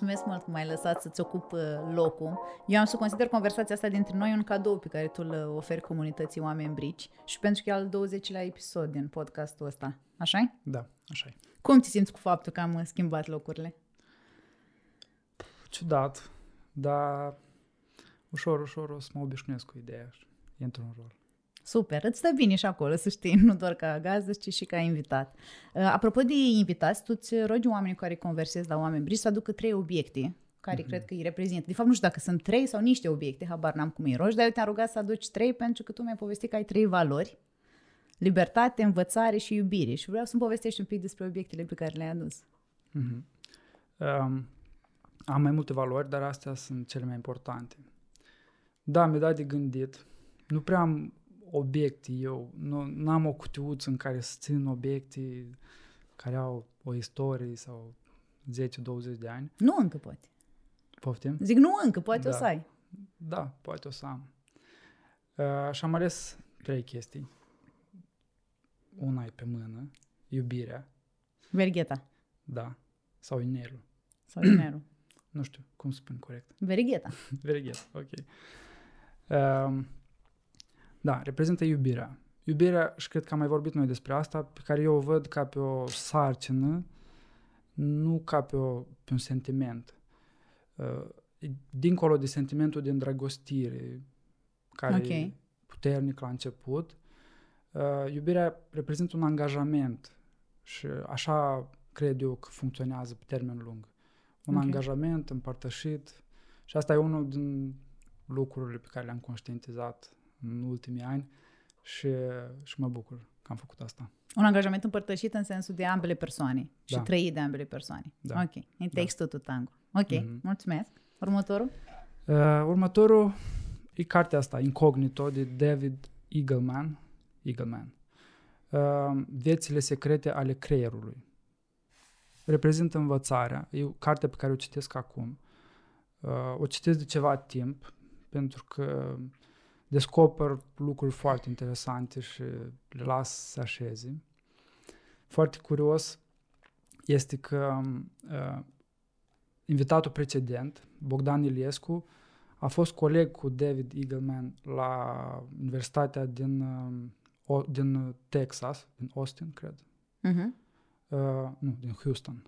mulțumesc mult că m-ai lăsat să-ți ocup uh, locul. Eu am să consider conversația asta dintre noi un cadou pe care tu îl oferi comunității oameni brici și pentru că e al 20-lea episod din podcastul ăsta. așa Da, așa Cum ți simți cu faptul că am uh, schimbat locurile? Ciudat, dar ușor, ușor o să mă obișnuiesc cu ideea și intru în rol. Super, îți stă bine și acolo, să știi, nu doar ca gazdă, ci și ca invitat. Uh, apropo de invitați, tu îți rogi oamenii care conversezi la oameni brici să aducă trei obiecte care mm-hmm. cred că îi reprezintă. De fapt, nu știu dacă sunt trei sau niște obiecte, habar n-am cum îi rogi, dar eu te-am rugat să aduci trei pentru că tu mi-ai povestit că ai trei valori. Libertate, învățare și iubire. Și vreau să-mi povestești un pic despre obiectele pe care le-ai adus. Mm-hmm. Um, am mai multe valori, dar astea sunt cele mai importante. Da, mi-a dat de gândit. Nu prea am obiecte eu, nu am o cutiuță în care să țin obiecte care au o istorie sau 10-20 de ani. Nu încă poate. Poftim? Zic nu încă, poate da. o să ai. Da, poate o să am. Uh, și am ales trei chestii. Una e pe mână, iubirea. Vergheta. Da. Sau inelul. Sau inelul. nu știu cum spun corect. Verigheta. Verigheta, ok. Uh, da, reprezintă iubirea. Iubirea, și cred că am mai vorbit noi despre asta, pe care eu o văd ca pe o sarcină, nu ca pe, o, pe un sentiment. Uh, dincolo de sentimentul de îndrăgostire, care okay. e puternic la început, uh, iubirea reprezintă un angajament și așa cred eu că funcționează pe termen lung. Un okay. angajament împărtășit și asta e unul din lucrurile pe care le-am conștientizat în ultimii ani și, și mă bucur că am făcut asta. Un angajament împărtășit în sensul de ambele persoane da. și trăit de ambele persoane. Da. Ok. It takes da. two to tango. Ok, mm-hmm. mulțumesc. Următorul? Uh, următorul e cartea asta, Incognito, de David Eagleman. Eagleman. Uh, Viețile secrete ale creierului. Reprezintă învățarea. E o carte pe care o citesc acum. Uh, o citesc de ceva timp, pentru că descoper lucruri foarte interesante și le las să așeze. Foarte curios este că uh, invitatul precedent, Bogdan Iliescu, a fost coleg cu David Eagleman la Universitatea din, uh, din Texas, din Austin, cred. Uh-huh. Uh, nu, din Houston.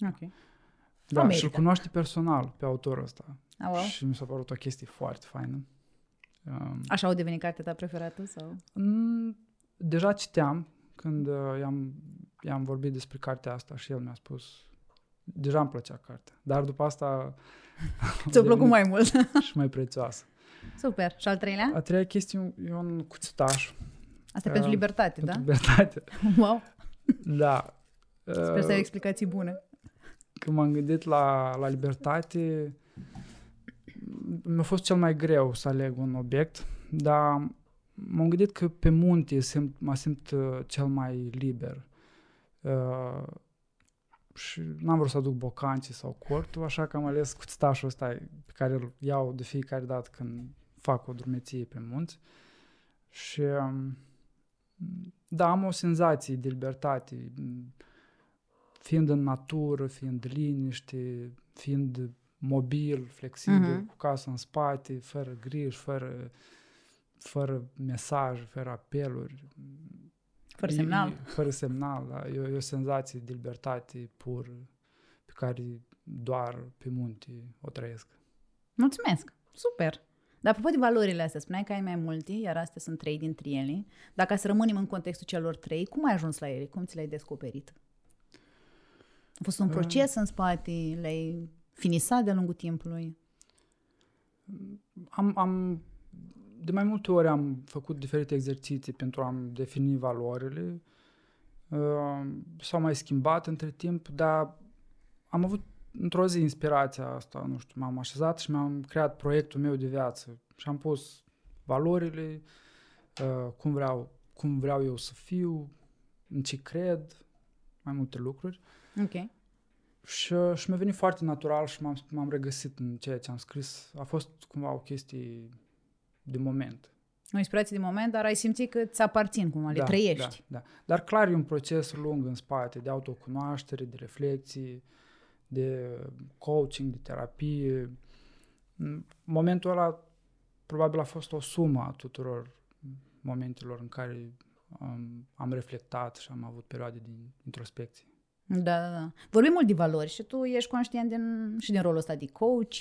Ok. Da, și îl cunoaște personal pe autorul ăsta. Oh, wow. Și mi s-a părut o chestie foarte faină. Um, Așa au devenit cartea ta preferată? sau? Deja citeam când uh, i-am, i-am vorbit despre cartea asta și el mi-a spus deja îmi plăcea cartea, dar după asta ți-a plăcut mai mult și mai prețioasă. Super. Și al treilea? A treia chestie e un cuțitaș. Asta uh, pentru libertate, pentru da? libertate. Wow. Da. Sper să ai explicații bune. Când m-am gândit la, la libertate, mi-a fost cel mai greu să aleg un obiect, dar m-am gândit că pe munte simt, mă simt uh, cel mai liber. Uh, și n-am vrut să aduc bocanci sau cortul, așa că am ales cuțitașul ăsta pe care îl iau de fiecare dată când fac o drumeție pe munți. Și um, da, am o senzație de libertate, fiind în natură, fiind liniște, fiind mobil, flexibil, uh-huh. cu casa în spate, fără griji, fără, fără mesaj, fără apeluri. Fără semnal. E, fără semnal, da. E, e o senzație de libertate pur pe care doar pe munte o trăiesc. Mulțumesc! Super! Dar apropo de valorile astea, spuneai că ai mai multe, iar astea sunt trei dintre ele. Dacă să rămânem în contextul celor trei, cum ai ajuns la ele? Cum ți le-ai descoperit? A fost un proces în spate? Le-ai finisat de-a lungul timpului? Am, am, de mai multe ori am făcut diferite exerciții pentru a-mi defini valorile. Uh, s-au mai schimbat între timp, dar am avut într-o zi inspirația asta, nu știu, m-am așezat și mi-am creat proiectul meu de viață și am pus valorile, uh, cum, vreau, cum vreau eu să fiu, în ce cred, mai multe lucruri. Ok. Și, și mi-a venit foarte natural și m-am, m-am regăsit în ceea ce am scris. A fost cumva o chestie de moment. O inspirație de moment, dar ai simțit că ți aparțin cumva, da, le trăiești. Da, da. Dar clar e un proces lung în spate de autocunoaștere, de reflexie, de coaching, de terapie. În momentul ăla probabil a fost o sumă a tuturor momentelor în care am, am reflectat și am avut perioade de introspecție. Da, da, da. Vorbim mult de valori și tu ești conștient din, și din rolul ăsta de coach.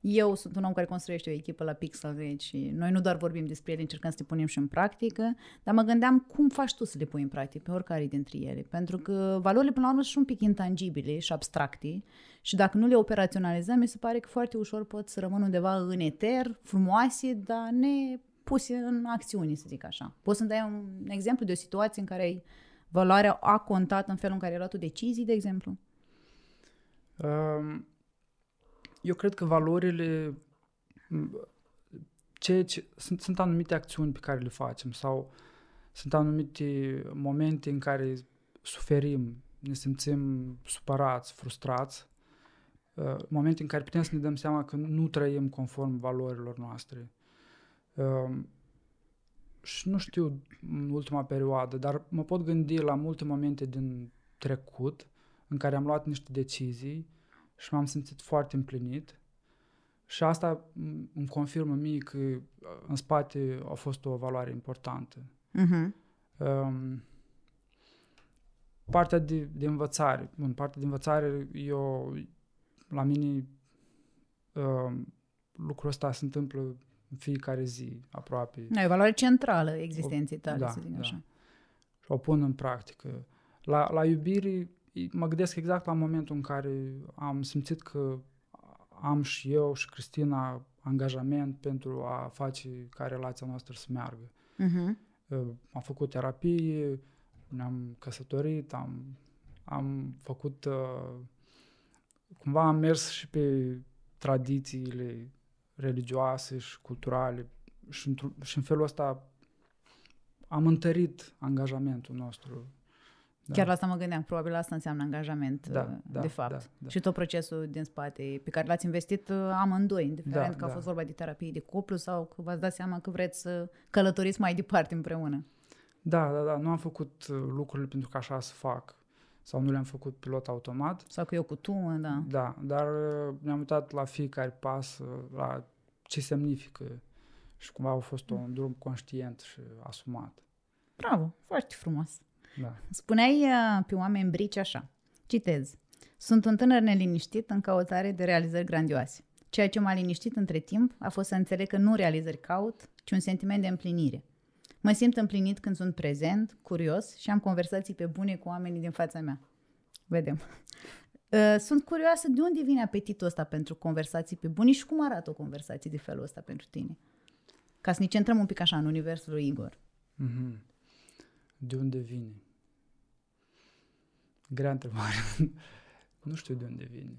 Eu sunt un om care construiește o echipă la Pixel Grade și noi nu doar vorbim despre ele, încercăm să le punem și în practică, dar mă gândeam cum faci tu să le pui în practică pe oricare dintre ele. Pentru că valorile, până la urmă, sunt un pic intangibile și abstracte și dacă nu le operaționalizăm, mi se pare că foarte ușor pot să rămân undeva în eter, frumoase, dar ne puse în acțiune, să zic așa. Poți să-mi dai un exemplu de o situație în care valoarea a contat în felul în care ai luat tu decizii, de exemplu? Um, eu cred că valorile ce, ce, sunt, sunt anumite acțiuni pe care le facem sau sunt anumite momente în care suferim, ne simțim supărați, frustrați, uh, momente în care putem să ne dăm seama că nu trăim conform valorilor noastre. Uh, și nu știu în ultima perioadă, dar mă pot gândi la multe momente din trecut în care am luat niște decizii și m-am simțit foarte împlinit și asta îmi confirmă mie că uh, în spate a fost o valoare importantă. Uh-huh. Um, partea de, de învățare. Bun, partea de învățare, eu, la mine, um, lucrul ăsta se întâmplă în fiecare zi, aproape. E o valoare centrală existenței tale, da, să zic da. așa. Și o pun în practică. La, la iubire, mă gândesc exact la momentul în care am simțit că am și eu și Cristina angajament pentru a face ca relația noastră să meargă. Uh-huh. Am făcut terapie, ne-am căsătorit, am, am făcut, uh, cumva am mers și pe tradițiile religioase și culturale și, și în felul ăsta am întărit angajamentul nostru da. Chiar la asta mă gândeam, probabil asta înseamnă angajament, da, uh, da, de fapt. Da, da. Și tot procesul din spate pe care l-ați investit uh, amândoi, indiferent da, că a da. fost vorba de terapie de cuplu sau că v-ați dat seama că vreți să călătoriți mai departe împreună. Da, da, da. Nu am făcut uh, lucrurile pentru că așa să fac sau nu le-am făcut pilot automat. Sau că eu cu tu, da. Da, dar ne-am uitat la fiecare pas, la ce semnifică și cumva a fost un drum conștient și asumat. Bravo, foarte frumos. Da. Spuneai uh, pe oameni brici așa, citez, sunt un tânăr neliniștit în căutare de realizări grandioase. Ceea ce m-a liniștit între timp a fost să înțeleg că nu realizări caut, ci un sentiment de împlinire. Mă simt împlinit când sunt prezent, curios și am conversații pe bune cu oamenii din fața mea. Vedem. Uh, sunt curioasă de unde vine apetitul ăsta pentru conversații pe bune și cum arată o conversație de felul ăsta pentru tine. Ca să ne centrăm un pic așa în universul lui Igor. Mm-hmm. De unde vine? Grea întrebare. nu știu de unde vine.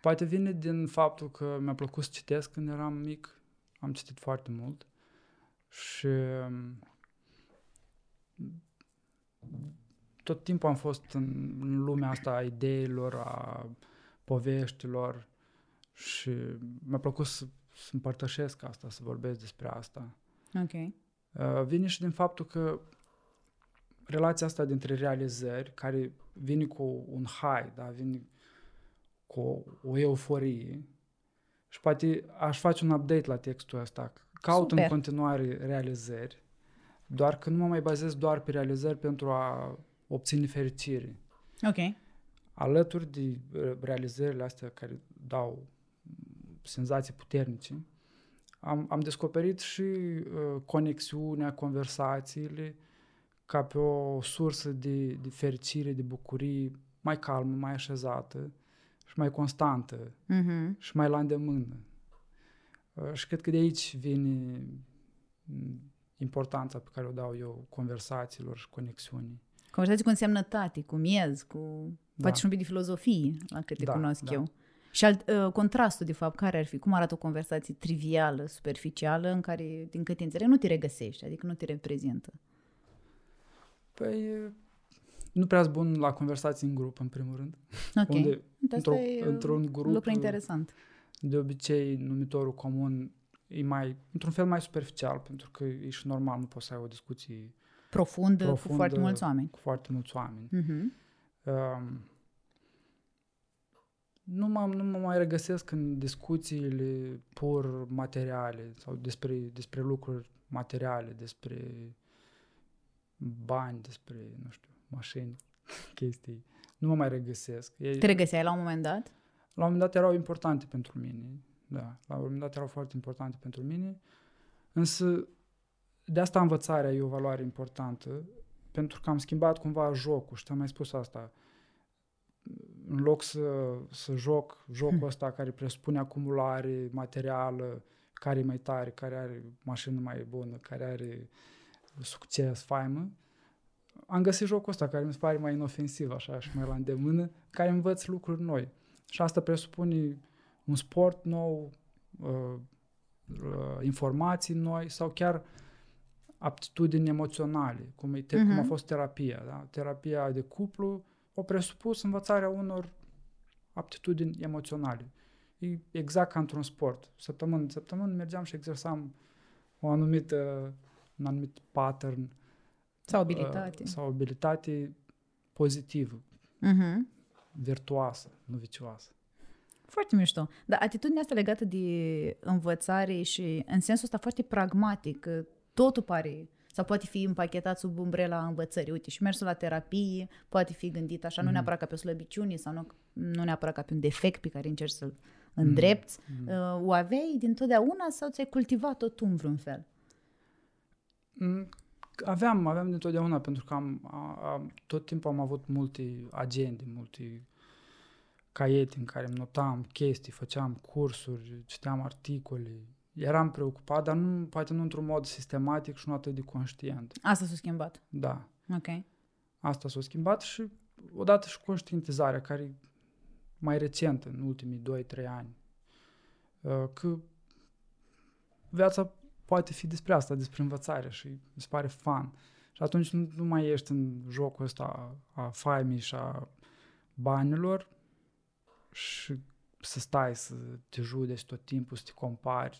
Poate vine din faptul că mi-a plăcut să citesc când eram mic. Am citit foarte mult. Și um, tot timpul am fost în, în lumea asta a ideilor, a poveștilor și mi-a plăcut să, să împărtășesc asta, să vorbesc despre asta. Ok. Uh, vine și din faptul că relația asta dintre realizări, care vine cu un high, da? vine cu o, o euforie și poate aș face un update la textul ăsta. Caut Super. în continuare realizări, doar că nu mă mai bazez doar pe realizări pentru a obține fericire. Ok. Alături de realizările astea care dau senzații puternice, am, am descoperit și uh, conexiunea, conversațiile ca pe o sursă de, de fericire, de bucurie mai calmă, mai așezată și mai constantă uh-huh. și mai la îndemână. Uh, și cred că de aici vine mm, importanța pe care o dau eu conversațiilor și conexiunii. Conversații cu însemnătate, cu miez, cu... Da. Poate și un pic de filozofie, la cât te da, cunosc da. eu. Și alt, uh, contrastul, de fapt, care ar fi? Cum arată o conversație trivială, superficială, în care, din câte înțeleg, nu te regăsești, adică nu te reprezintă? Păi, nu prea bun la conversații în grup, în primul rând. Ok. Unde, într-o, într-un grup, lucru interesant. De obicei, numitorul comun e mai, într-un fel mai superficial, pentru că e și normal, nu poți să ai o discuție profundă, profundă cu foarte mulți oameni. Cu foarte mulți oameni. Uh-huh. Um, nu mă, nu mă mai regăsesc în discuțiile pur materiale sau despre, despre lucruri materiale, despre bani, despre, nu știu, mașini, chestii. Nu mă mai regăsesc. Ei, Te regăseai la un moment dat? La un moment dat erau importante pentru mine. Da, la un moment dat erau foarte importante pentru mine. Însă, de asta învățarea e o valoare importantă, pentru că am schimbat cumva jocul și am mai spus asta. În loc să, să joc jocul hmm. ăsta care presupune acumulare materială, care e mai tare, care are mașină mai bună, care are succes, faimă, am găsit jocul ăsta care mi se pare mai inofensiv așa și mai la îndemână, care învăț lucruri noi. Și asta presupune un sport nou, uh, uh, informații noi sau chiar aptitudini emoționale, cum, e te- uh-huh. cum a mhm. fost terapia. Da? Terapia de cuplu o presupus învățarea unor aptitudini emoționale. E exact ca într-un sport. Săptămână săptămână mergeam și exersam o anumită, un anumit pattern sau abilitate. Uh, sau abilitate pozitivă, uh-huh. virtuoasă, nu vicioasă. Foarte mișto. Dar atitudinea asta legată de învățare și în sensul ăsta foarte pragmatic, că totul pare sau poate fi împachetat sub umbrela învățării. Uite, și mersul la terapie poate fi gândit așa, mm-hmm. nu mhm. neapărat ca pe o slăbiciune sau nu, nu neapărat ca pe un defect pe care încerci să-l îndrepți. Mm-hmm. Uh, o aveai din totdeauna sau ți-ai cultivat-o tu în vreun fel? Mm, aveam, aveam din totdeauna, pentru că am, am, tot timpul am avut multe agende, multe caiete în care îmi notam chestii, făceam cursuri, citeam articole, eram preocupat, dar nu, poate nu într-un mod sistematic și nu atât de conștient. Asta s-a schimbat? Da. Ok. Asta s-a schimbat și odată și conștientizarea, care e mai recentă, în ultimii 2-3 ani, uh, că viața poate fi despre asta, despre învățare și mi se pare fun. Și atunci nu, nu mai ești în jocul ăsta a, a faimii și a banilor și să stai să te judeci tot timpul, să te compari.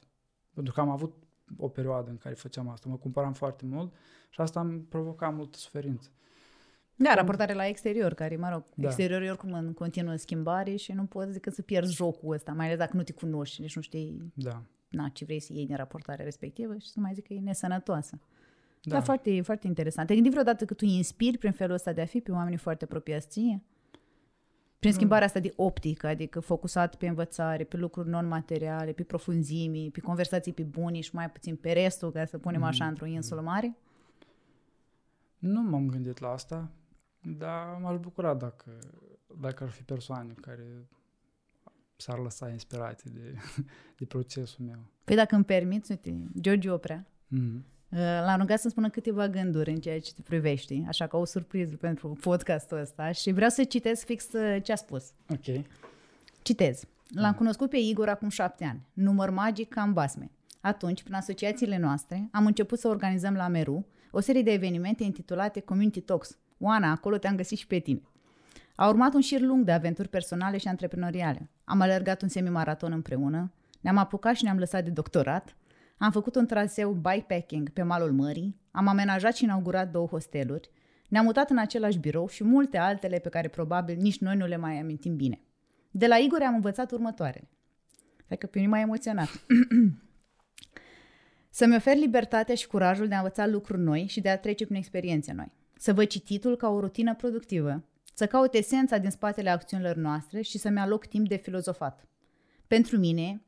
Pentru că am avut o perioadă în care făceam asta, mă cumpăram foarte mult și asta îmi provoca multă suferință. Da, raportare la exterior, care, mă rog, da. exteriorul e oricum în continuă schimbare și nu poți decât să pierzi jocul ăsta, mai ales dacă nu te cunoști, deci nu știi da. na, ce vrei să iei din raportarea respectivă și să mai zic că e nesănătoasă. Da, da foarte, foarte interesant. Te-ai gândit vreodată că tu inspiri prin felul ăsta de a fi pe oamenii foarte apropiați ție? Prin schimbarea asta de optică, adică focusat pe învățare, pe lucruri non-materiale, pe profunzimi, pe conversații pe buni și mai puțin pe restul, ca să punem așa mm. într-o insulă mare? Nu m-am gândit la asta, dar m-aș bucura dacă, dacă ar fi persoane care s-ar lăsa inspirații de, de procesul meu. Păi dacă îmi permiți, uite, George Oprea, mm-hmm. Uh, l-am rugat să spună câteva gânduri în ceea ce te privești, așa ca o surpriză pentru podcastul ăsta și vreau să citesc fix uh, ce a spus. Ok. Citez. L-am mm. cunoscut pe Igor acum șapte ani, număr magic ca în basme. Atunci, prin asociațiile noastre, am început să organizăm la Meru o serie de evenimente intitulate Community Talks. Oana, acolo te-am găsit și pe tine. A urmat un șir lung de aventuri personale și antreprenoriale. Am alergat un semimaraton împreună, ne-am apucat și ne-am lăsat de doctorat, am făcut un traseu bikepacking pe malul mării, am amenajat și inaugurat două hosteluri, ne-am mutat în același birou și multe altele pe care probabil nici noi nu le mai amintim bine. De la Igor am învățat următoarele. Hai că pe mine m-a emoționat. Să-mi ofer libertatea și curajul de a învăța lucruri noi și de a trece prin experiențe noi. Să văd cititul ca o rutină productivă. Să caut esența din spatele acțiunilor noastre și să-mi aloc timp de filozofat. Pentru mine,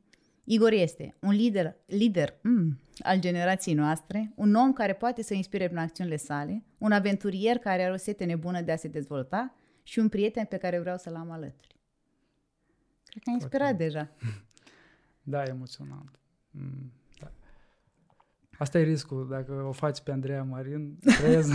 Igor este un lider, lider mm, al generației noastre, un om care poate să inspire prin acțiunile sale, un aventurier care are o sete nebună de a se dezvolta și un prieten pe care vreau să-l am alături. Cred că a inspirat Foarte. deja. Da, e emoționant. Mm, da. Asta e riscul. Dacă o faci pe Andreea Marin, crezi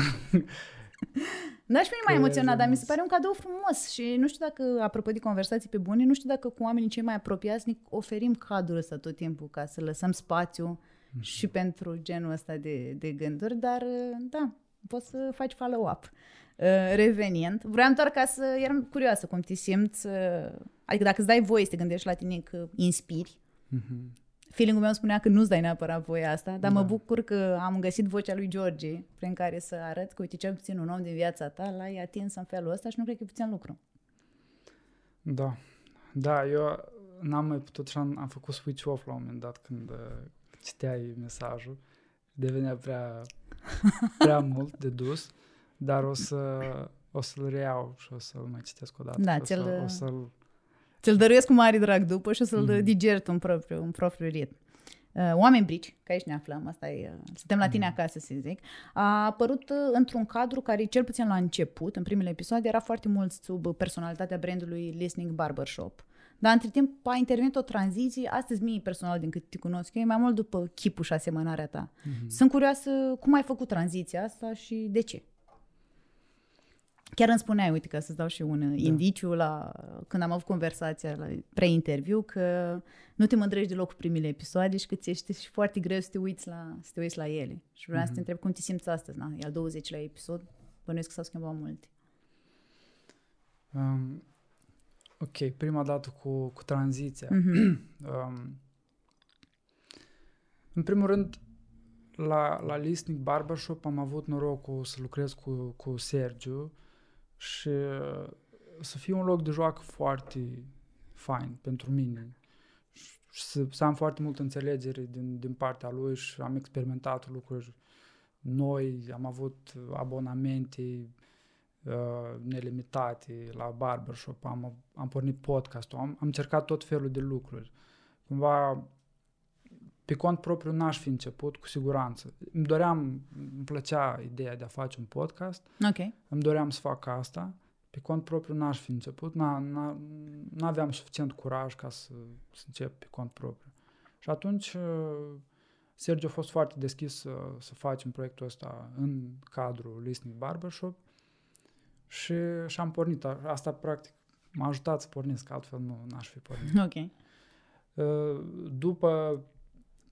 N-aș fi mai emoționat, dar mi se pare un cadou frumos și nu știu dacă, apropo de conversații pe bune, nu știu dacă cu oamenii cei mai apropiați ne oferim cadrul ăsta tot timpul ca să lăsăm spațiu mm-hmm. și pentru genul ăsta de, de gânduri, dar da, poți să faci follow-up. Uh, revenind, vreau doar ca să, eram curioasă cum te simți, uh, adică dacă îți dai voie să te gândești la tine că inspiri, mm-hmm feeling-ul meu spunea că nu-ți dai neapărat voia asta, dar da. mă bucur că am găsit vocea lui George prin care să arăt că, uite, cel puțin un om din viața ta l-ai atins în felul ăsta și nu cred că e puțin lucru. Da. Da, eu n-am mai putut și am, am făcut switch off la un moment dat când uh, citeai mesajul. Devenea prea, prea mult de dus, dar o să o să-l reiau și o să-l mai citesc o dată. Da, o, ți-l, să, o să-l... ți-l dăruiesc cu mare drag după și o să-l mm. digert în propriu, în propriu ritm. Uh, Oameni brici, că aici ne aflăm, asta e, uh, suntem la tine acasă, să zic, a apărut uh, într-un cadru care, cel puțin la început, în primele episoade, era foarte mult sub personalitatea brandului Listening Barbershop. Dar între timp a intervenit o tranziție, astăzi mie personal din cât te cunosc eu, e mai mult după chipul și asemănarea ta. Mm-hmm. Sunt curioasă cum ai făcut tranziția asta și de ce? Chiar îmi spuneai, uite, că să-ți dau și un da. indiciu la, când am avut conversația la pre-interviu, că nu te mândrești deloc cu primele episoade și că ți ești și foarte greu să te uiți la, să te uiți la ele. Și vreau mm-hmm. să te mhm. întreb cum te simți astăzi, na? E al 20-lea episod, bănuiesc că s-au schimbat multe. Um, ok, prima dată cu, cu tranziția. Mm-hmm. um, în primul rând, la, la Listening Barbershop am avut norocul să lucrez cu, cu Sergiu, și uh, să fie un loc de joacă foarte fain pentru mine și să, să am foarte multă înțelegere din, din partea lui și am experimentat lucruri noi, am avut abonamente uh, nelimitate la barbershop, am, am pornit podcastul, am, am încercat tot felul de lucruri. Cumva, pe cont propriu n-aș fi început, cu siguranță. Îmi doream, îmi plăcea ideea de a face un podcast. Ok. Îmi doream să fac asta. Pe cont propriu n-aș fi început. Nu aveam suficient curaj ca să, să încep pe cont propriu. Și atunci uh, Sergio a fost foarte deschis să, să facem proiectul ăsta în cadrul Listening Barbershop și, și am pornit. Asta, practic, m-a ajutat să pornesc, altfel nu n-aș fi pornit. Ok. Uh, după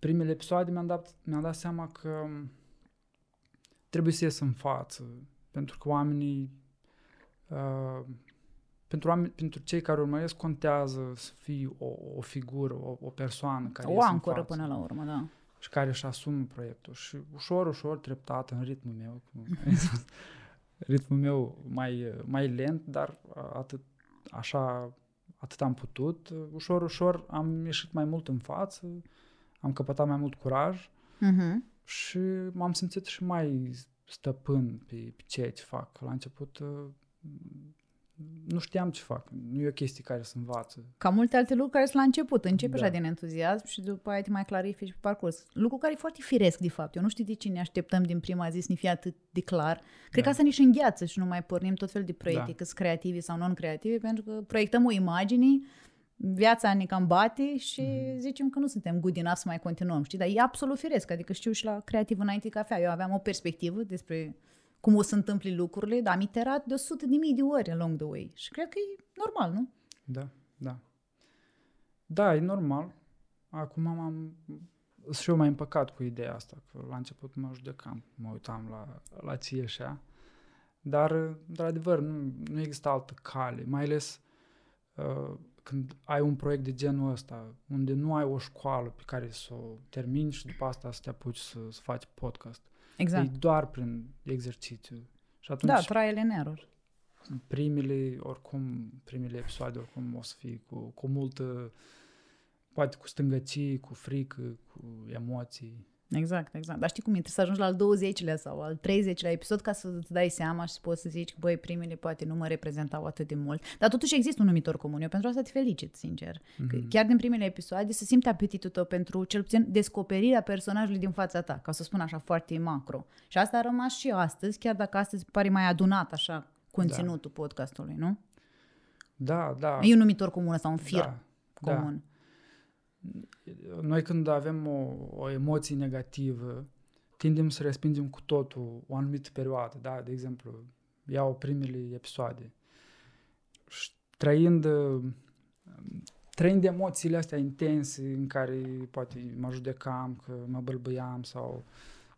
primele episoade mi-am dat, mi-am dat seama că trebuie să ies în față, pentru că oamenii, uh, pentru, oameni, pentru cei care urmăresc, contează să fii o, o figură, o, o persoană care O ancoră până la urmă, da. Și care își asumă proiectul. Și ușor, ușor, treptat, în ritmul meu, ritmul meu mai, mai lent, dar atât, așa, atât am putut, ușor, ușor am ieșit mai mult în față, am căpătat mai mult curaj uh-huh. și m-am simțit și mai stăpân pe, pe ceea ce fac. La început uh, nu știam ce fac. Nu e o chestie care să învață. Ca multe alte lucruri care sunt la început. Începi da. așa din entuziasm și după aia te mai clarifici pe parcurs. Lucru care e foarte firesc, de fapt. Eu nu știu de ce ne așteptăm din prima zi să ne fie atât de clar. Cred da. că asta nici îngheață și nu mai pornim tot fel de proiecte, da. că creativi sau non-creative, pentru că proiectăm o imagine viața ne cam bate și mm-hmm. zicem că nu suntem good enough să mai continuăm, știi? Dar e absolut firesc, adică știu și la Creativ Înainte Cafea, eu aveam o perspectivă despre cum o să întâmple lucrurile, dar am iterat de 100 de mii de ori along the way și cred că e normal, nu? Da, da. Da, e normal. Acum am și eu mai împăcat cu ideea asta, că la început mă judecam, mă uitam la, la ție așa, dar, într-adevăr, nu, nu există altă cale, mai ales uh, când ai un proiect de genul ăsta, unde nu ai o școală pe care să o termini și după asta să te apuci să, să faci podcast. Exact. E doar prin exercițiu. Și atunci, da, trial and error. Primele, oricum, primele episoade, oricum, o să fie cu, cu multă, poate cu stângății, cu frică, cu emoții. Exact, exact. Dar știi cum e? Trebuie să ajungi la al 20-lea sau al 30-lea episod ca să-ți dai seama și să poți să zici că, băi, primele poate nu mă reprezentau atât de mult. Dar totuși există un numitor comun. Eu pentru asta te felicit, sincer. Mm-hmm. Că chiar din primele episoade să simte apetitul tău pentru, cel puțin, descoperirea personajului din fața ta, ca să spun așa, foarte macro. Și asta a rămas și astăzi, chiar dacă astăzi pare mai adunat așa conținutul da. podcastului, nu? Da, da. E un numitor comun sau un fir da, comun. Da noi când avem o, o emoție negativă, tindem să respingem cu totul o anumită perioadă, da? De exemplu, iau primele episoade. Și trăind, trăind emoțiile astea intense în care poate mă judecam că mă bălbăiam sau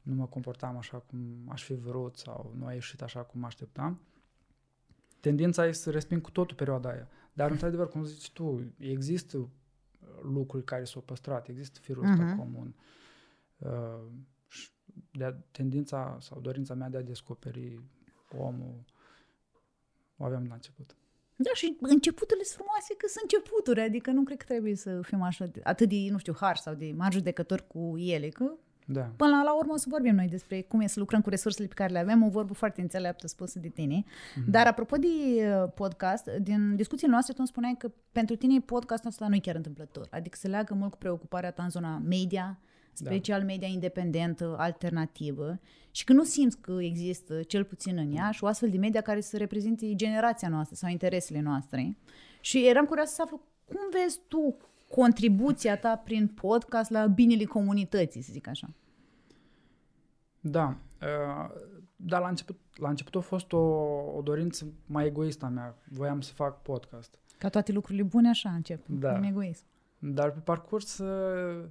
nu mă comportam așa cum aș fi vrut sau nu a ieșit așa cum așteptam, tendința e să resping cu totul perioada aia. Dar, într-adevăr, cum zici tu, există lucruri care s-au păstrat. Există firul ăsta uh-huh. comun. Uh, de tendința sau dorința mea de a descoperi omul o aveam la început. Da, și începuturile sunt frumoase că sunt începuturi, adică nu cred că trebuie să fim așa, de- atât de, nu știu, harși sau de mari judecători cu ele, că Da. până la, la urmă o să vorbim noi despre cum e să lucrăm cu resursele pe care le avem, o vorbă foarte înțeleaptă spusă de tine. Mm-hmm. Dar apropo de uh, podcast, din discuțiile noastre tu îmi spuneai că pentru tine podcastul ăsta nu e chiar întâmplător, adică se leagă mult cu preocuparea ta în zona media, special media independentă, alternativă și că nu simți că există, cel puțin în Iași, o astfel de media care să reprezinte generația noastră sau interesele noastre. Și eram curioasă să aflu cum vezi tu contribuția ta prin podcast la binele comunității, să zic așa. Da. Uh, dar la început, la început a fost o, o dorință mai egoistă a mea. Voiam să fac podcast. Ca toate lucrurile bune așa încep, Da. în egoism. Dar pe parcurs, uh,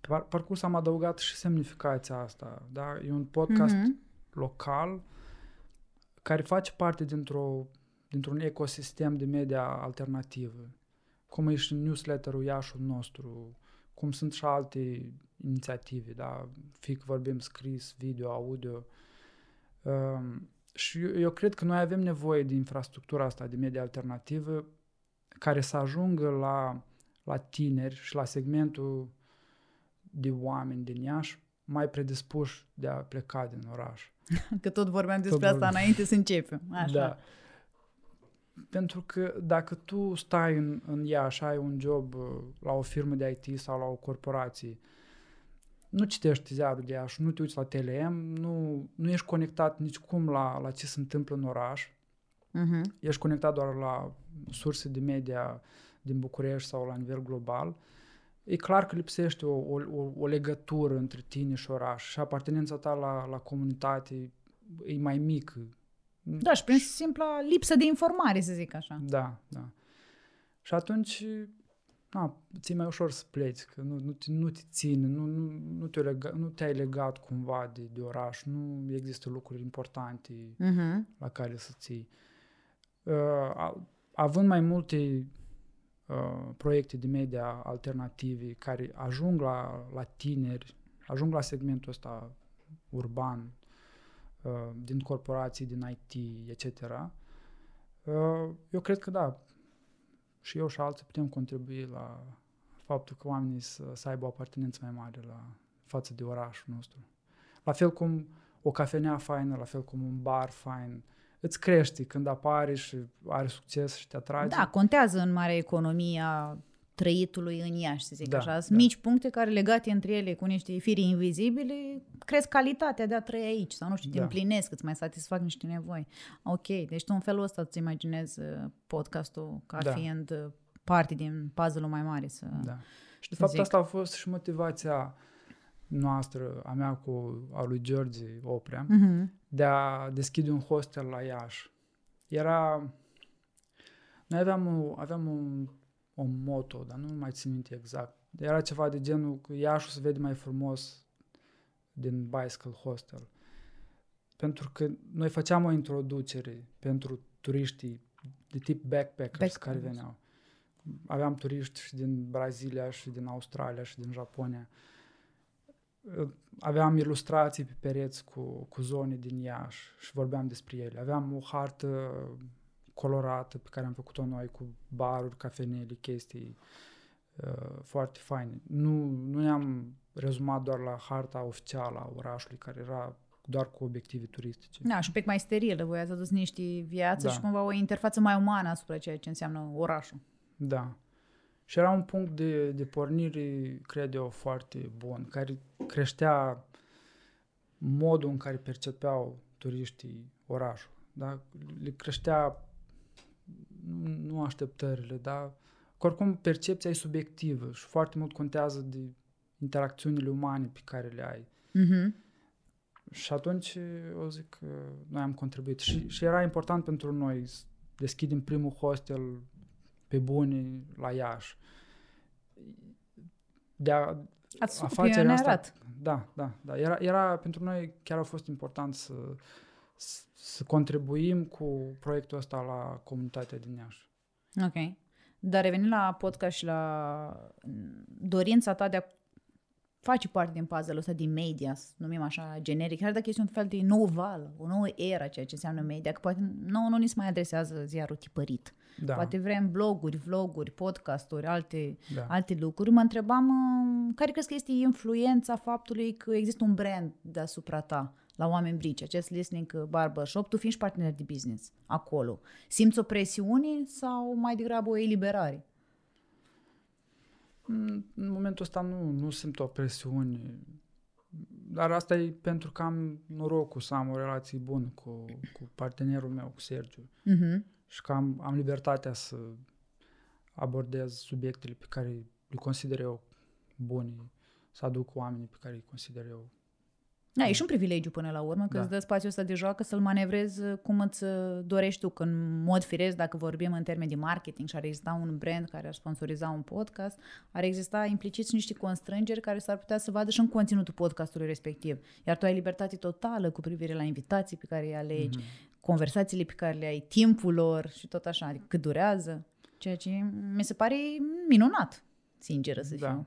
pe par- parcurs am adăugat și semnificația asta. Da? E un podcast Mhm. local care face parte dintr-o, dintr-un ecosistem de media alternativă. Cum e și newsletterul Iașul nostru, cum sunt și alte inițiative, da? fie că vorbim scris, video, audio. Um, și eu, eu cred că noi avem nevoie de infrastructura asta de media alternativă care să ajungă la, la tineri și la segmentul de oameni din Iași mai predispuși de a pleca din oraș. Că tot vorbeam despre Tot asta vorbeam. înainte să începem. Așa. Da. Pentru că dacă tu stai în, în Iași, ai un job uh, la o firmă de IT sau la o corporație, nu citești ziarul de Iași, nu te uiți la TLM, nu, nu ești conectat nicicum la, la ce se întâmplă în oraș, Mhm. ești conectat doar la surse de media din București sau la nivel global, e clar că lipsește o, o, o, o legătură între tine și oraș și apartenența ta la, la comunitate e mai mică. Da, și prin simpla lipsă de informare, să zic așa. Da, da. Și atunci, na, ți mai ușor să pleci, că nu, nu, te, nu te ține, nu, nu, nu, te lega, nu te-ai legat cumva de, de oraș, nu există lucruri importante Mhm. la care să ții. Uh, a- având mai multe uh, proiecte de media alternative care ajung la, la tineri, ajung la segmentul ăsta urban, uh, din corporații, din IT, etc., uh, eu cred că da, și eu și alții putem contribui la faptul că oamenii să, să aibă o apartenență mai mare la față de orașul nostru. La fel cum o cafenea faină, la fel cum un bar fain, îți crește când apare și are succes și te atrage. Da, contează în mare economia trăitului în Iași, să zic Da, așa. Sunt da. mici puncte care legate între ele cu niște firi invizibile cresc calitatea de a trăi aici sau nu știu, te Da. împlinesc, îți mai satisfac niște nevoi. Ok, deci tu în felul ăsta îți imaginezi uh, podcastul ca Da. fiind uh, parte din puzzle-ul mai mare. Să... Da. Și de să fapt zic. asta a fost și motivația noastră, a mea cu a lui George Oprea, Mhm. de a deschide un hostel la Iași. Era... Noi aveam, o, aveam un, un moto, dar nu mai țin minte exact. Era ceva de genul că Iașul se vede mai frumos din Bicycle Hostel. Pentru că noi făceam o introducere pentru turiștii de tip backpackers Backpackers. care veneau. Aveam turiști și din Brazilia și din Australia și din Japonia. Aveam ilustrații pe pereți cu, cu zone din Iași și vorbeam despre ele. Aveam o hartă colorată pe care am făcut-o noi cu baruri, cafenele, chestii uh, foarte faine. Nu, nu ne-am rezumat doar la harta oficială a orașului, care era doar cu obiective turistice. Da, și un pic mai sterilă. Voi ați adus niște viață Da. și cumva o interfață mai umană asupra ceea ce înseamnă orașul. Da. Și era un punct de, de pornire, cred eu, foarte bun, care creștea modul în care percepeau turiștii orașul. Da? Le creștea nu- nu așteptările, dar că oricum percepția e subiectivă și foarte mult contează de interacțiunile umane pe care le ai. Mhm. Și atunci, eu zic că noi am contribuit. Și, și era important pentru noi să deschidem primul hostel pe bune la Iași. De a, Ați făcut afacerea asta, pionierat. da, da, da. Era, era, pentru noi chiar a fost important să, să, să contribuim cu proiectul ăsta la comunitatea din Iași. Ok. Dar revenind la podcast și la mm, dorința ta de a face parte din puzzle-ul ăsta din media, să numim așa generic, chiar dacă este un fel de nou val, o nouă era ceea ce înseamnă media, că poate nouă nu ni se mai adresează ziarul tipărit. Da. Poate vrem bloguri, vloguri, podcasturi, alte, Da. alte lucruri. Mă întrebam uh, care crezi că este influența faptului că există un brand deasupra ta la oameni brici, acest listening barbershop, tu fiind și partener de business acolo. Simți o presiune sau mai degrabă o eliberare? Mm, În momentul ăsta nu, nu simt o presiune. Dar asta e pentru că am norocul să am o relație bună cu, cu partenerul meu, cu Sergiu. Mhm. Și că am, am libertatea să abordez subiectele pe care le consider eu bune, să aduc oamenii pe care îi consider eu. Da, e și un privilegiu până la urmă, că Da. îți dă spațiul ăsta de joacă să-l manevrezi uh, cum îți uh, dorești tu, că în mod firesc, dacă vorbim în termeni de marketing și ar exista un brand care ar sponsoriza un podcast, ar exista implicit și niște constrângeri care s-ar putea să vadă și în conținutul podcastului respectiv. Iar tu ai libertate totală cu privire la invitații pe care îi alegi, Mhm. conversațiile pe care le ai, timpul lor și tot așa, adică cât durează, ceea ce mi se pare minunat, sinceră să Da. fiu.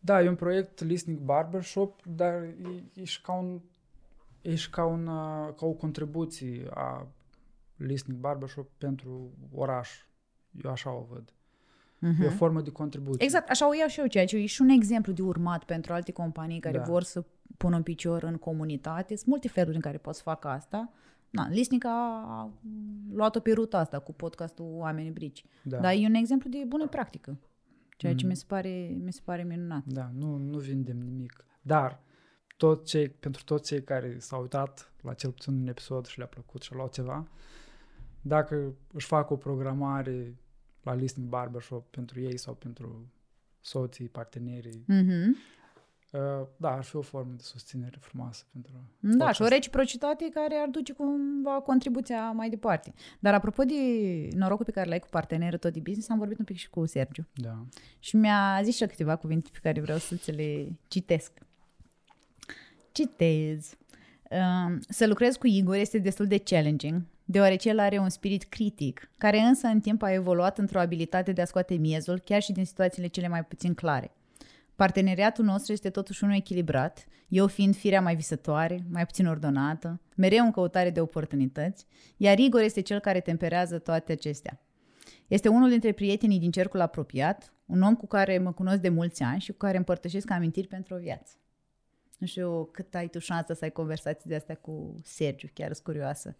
Da, e un proiect Listening Barbershop, dar e, e și ca un e și ca, un, uh, ca o contribuție a Listening Barbershop pentru oraș. Eu așa o văd. Mhm. E o formă de contribuție. Exact, așa o iau și eu, ceea ce e și un exemplu de urmat pentru alte companii care Da. vor să pună un picior în comunitate. Sunt multe feluri în care poți să facă asta. Na, Lisnic a a luat-o pe ruta asta cu podcastul Oamenii Brici. Da. Dar e un exemplu de bună practică, ceea ce Mhm. mi se pare, mi se pare minunat. Da, nu, nu vindem nimic. Dar tot cei, pentru toți cei care s-au uitat la cel puțin un episod și le-a plăcut și au luat ceva, dacă își fac o programare la Listening Barbershop pentru ei sau pentru soții, partenerii, Mhm. Uh, da, ar fi o formă de susținere frumoasă pentru Da, și o podcast. reciprocitate care ar duce cumva contribuția mai departe. Dar apropo de norocul pe care l-ai cu partenerul tot de business, am vorbit un pic și cu Sergiu. Da. Și mi-a zis și el câteva cuvinte pe care vreau să ți le citesc. Citez. Um, Să lucrez cu Igor este destul de challenging, deoarece el are un spirit critic, care însă în timp a evoluat într-o abilitate de a scoate miezul, chiar și din situațiile cele mai puțin clare. Parteneriatul nostru este totuși unul echilibrat, eu fiind firea mai visătoare, mai puțin ordonată, mereu în căutare de oportunități, iar Igor este cel care temperează toate acestea. Este unul dintre prietenii din cercul apropiat, un om cu care mă cunosc de mulți ani și cu care împărtășesc amintiri pentru o viață. Nu știu cât ai tu șansa să ai conversații de astea cu Sergiu, chiar sunt curioasă.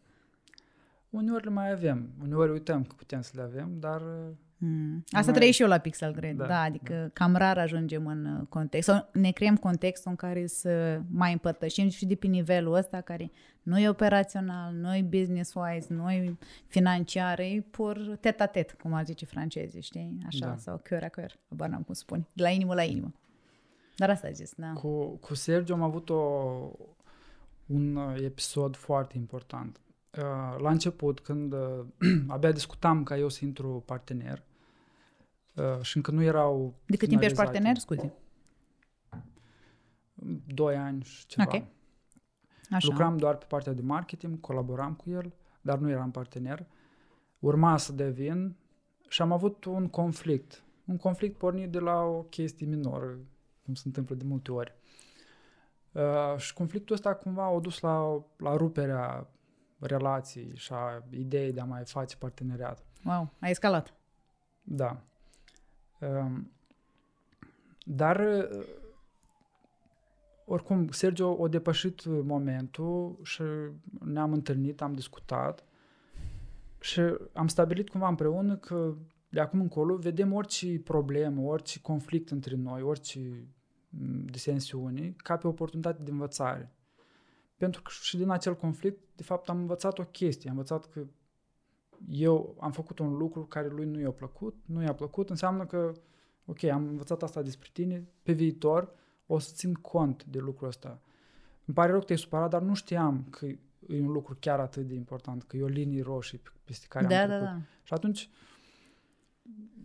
Uneori le mai avem, uneori uităm că putem să le avem, dar uh, Mm. Asta Mai- trăiesc și eu la Pixel Grade, da, Da, da adică da. cam rar ajungem în uh, context, sau ne creăm contextul în care să mai împărtășim și de pe nivelul ăsta care nu e operațional, nu e business-wise, nu e financiar, e pur tet-a-tet, cum ar zice francezii, știi? Așa, da. Da. sau cœur a cœur, habar n-am cum spune, de la inimă la inimă. Dar asta ai zis, da. Cu, cu Sergio am avut o, un uh, episod foarte important. Uh, La început, când uh, abia discutam ca eu să intru partener uh, și încă nu erau De cât timp ești finalizate, partener, scuze? Doi ani și ceva. Ok. Așa. Lucram doar pe partea de marketing, colaboram cu el, dar nu eram partener. Urma să devin și am avut un conflict. Un conflict pornit de la o chestie minoră, cum se întâmplă de multe ori. Uh, și conflictul ăsta cumva a dus la, la ruperea relației și a ideii de a mai face parteneriat. Wow, ai escalat. Da. Um, dar uh, oricum, Sergio a depășit momentul și ne-am întâlnit, am discutat și am stabilit cumva împreună că de acum încolo vedem orice problemă, orice conflict între noi, orice m, disensiune, ca pe oportunitate de învățare. Pentru că și din acel conflict, de fapt, am învățat o chestie. Am învățat că eu am făcut un lucru care lui nu i-a plăcut, nu i-a plăcut, înseamnă că, ok, am învățat asta despre tine, pe viitor o să țin cont de lucrul ăsta. Îmi pare rău că te-ai supărat, dar nu știam că e un lucru chiar atât de important, că e o linie roșie pe- peste care Da, am da, trecut. da. Și atunci,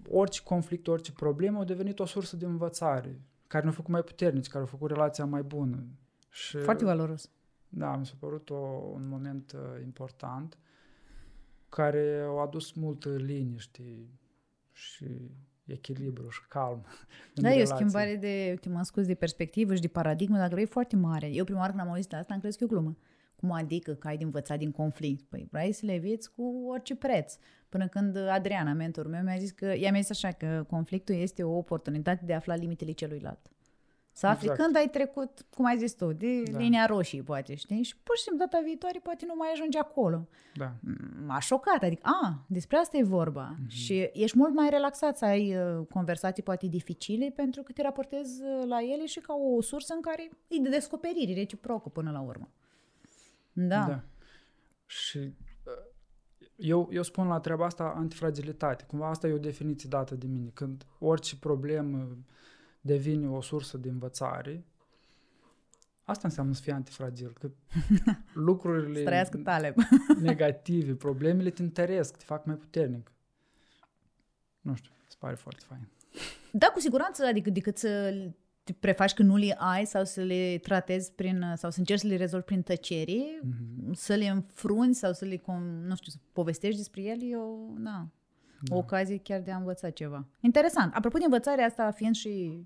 orice conflict, orice problemă a devenit o sursă de învățare, care ne-a făcut mai puternici, care a făcut relația mai bună. Și, Foarte valoros. da, mi s-a părut o, un moment uh, important care a adus multă liniște și echilibru și calm. Da, e o schimbare de, te mă scuz, de perspectivă și de paradigmă, dar e foarte mare. Eu prima oară când am auzit asta, am crezut că e o glumă. Cum adică că ai de învățat din conflict? Păi vrei să le eviți cu orice preț. Până când Adriana, mentorul meu, mi-a zis că, ea mi-a zis așa că conflictul este o oportunitate de a afla limitele celuilalt. Să afli exact. când ai trecut, cum ai zis tu, de da. linia roșie, poate, știi? Și pur și simplu data viitoare poate nu mai ajunge acolo. Da. M-a șocat, adică, a, despre asta e vorba. Mm-hmm. Și ești mult mai relaxat să ai uh, conversații poate dificile pentru că te raportezi uh, la ele și ca o sursă în care e de descoperiri reciprocă până la urmă. Da. da. Și uh, eu, eu spun la treaba asta antifragilitate. Cumva asta e o definiție dată de mine. Când orice problemă devine o sursă de învățare, asta înseamnă să fii antifragil, că lucrurile negative, problemele te întăresc, te fac mai puternic. Nu știu, îți pare foarte fain. Da, cu siguranță, adică decât să te prefaci că nu le ai sau să le tratezi prin, sau să încerci să le rezolvi prin tăcere, mm-hmm. să le înfrunzi sau să le, nu știu, să povestești despre ele, eu, da, da. o ocazie chiar de a învăța ceva. Interesant. Apropo de învățarea asta, fiind și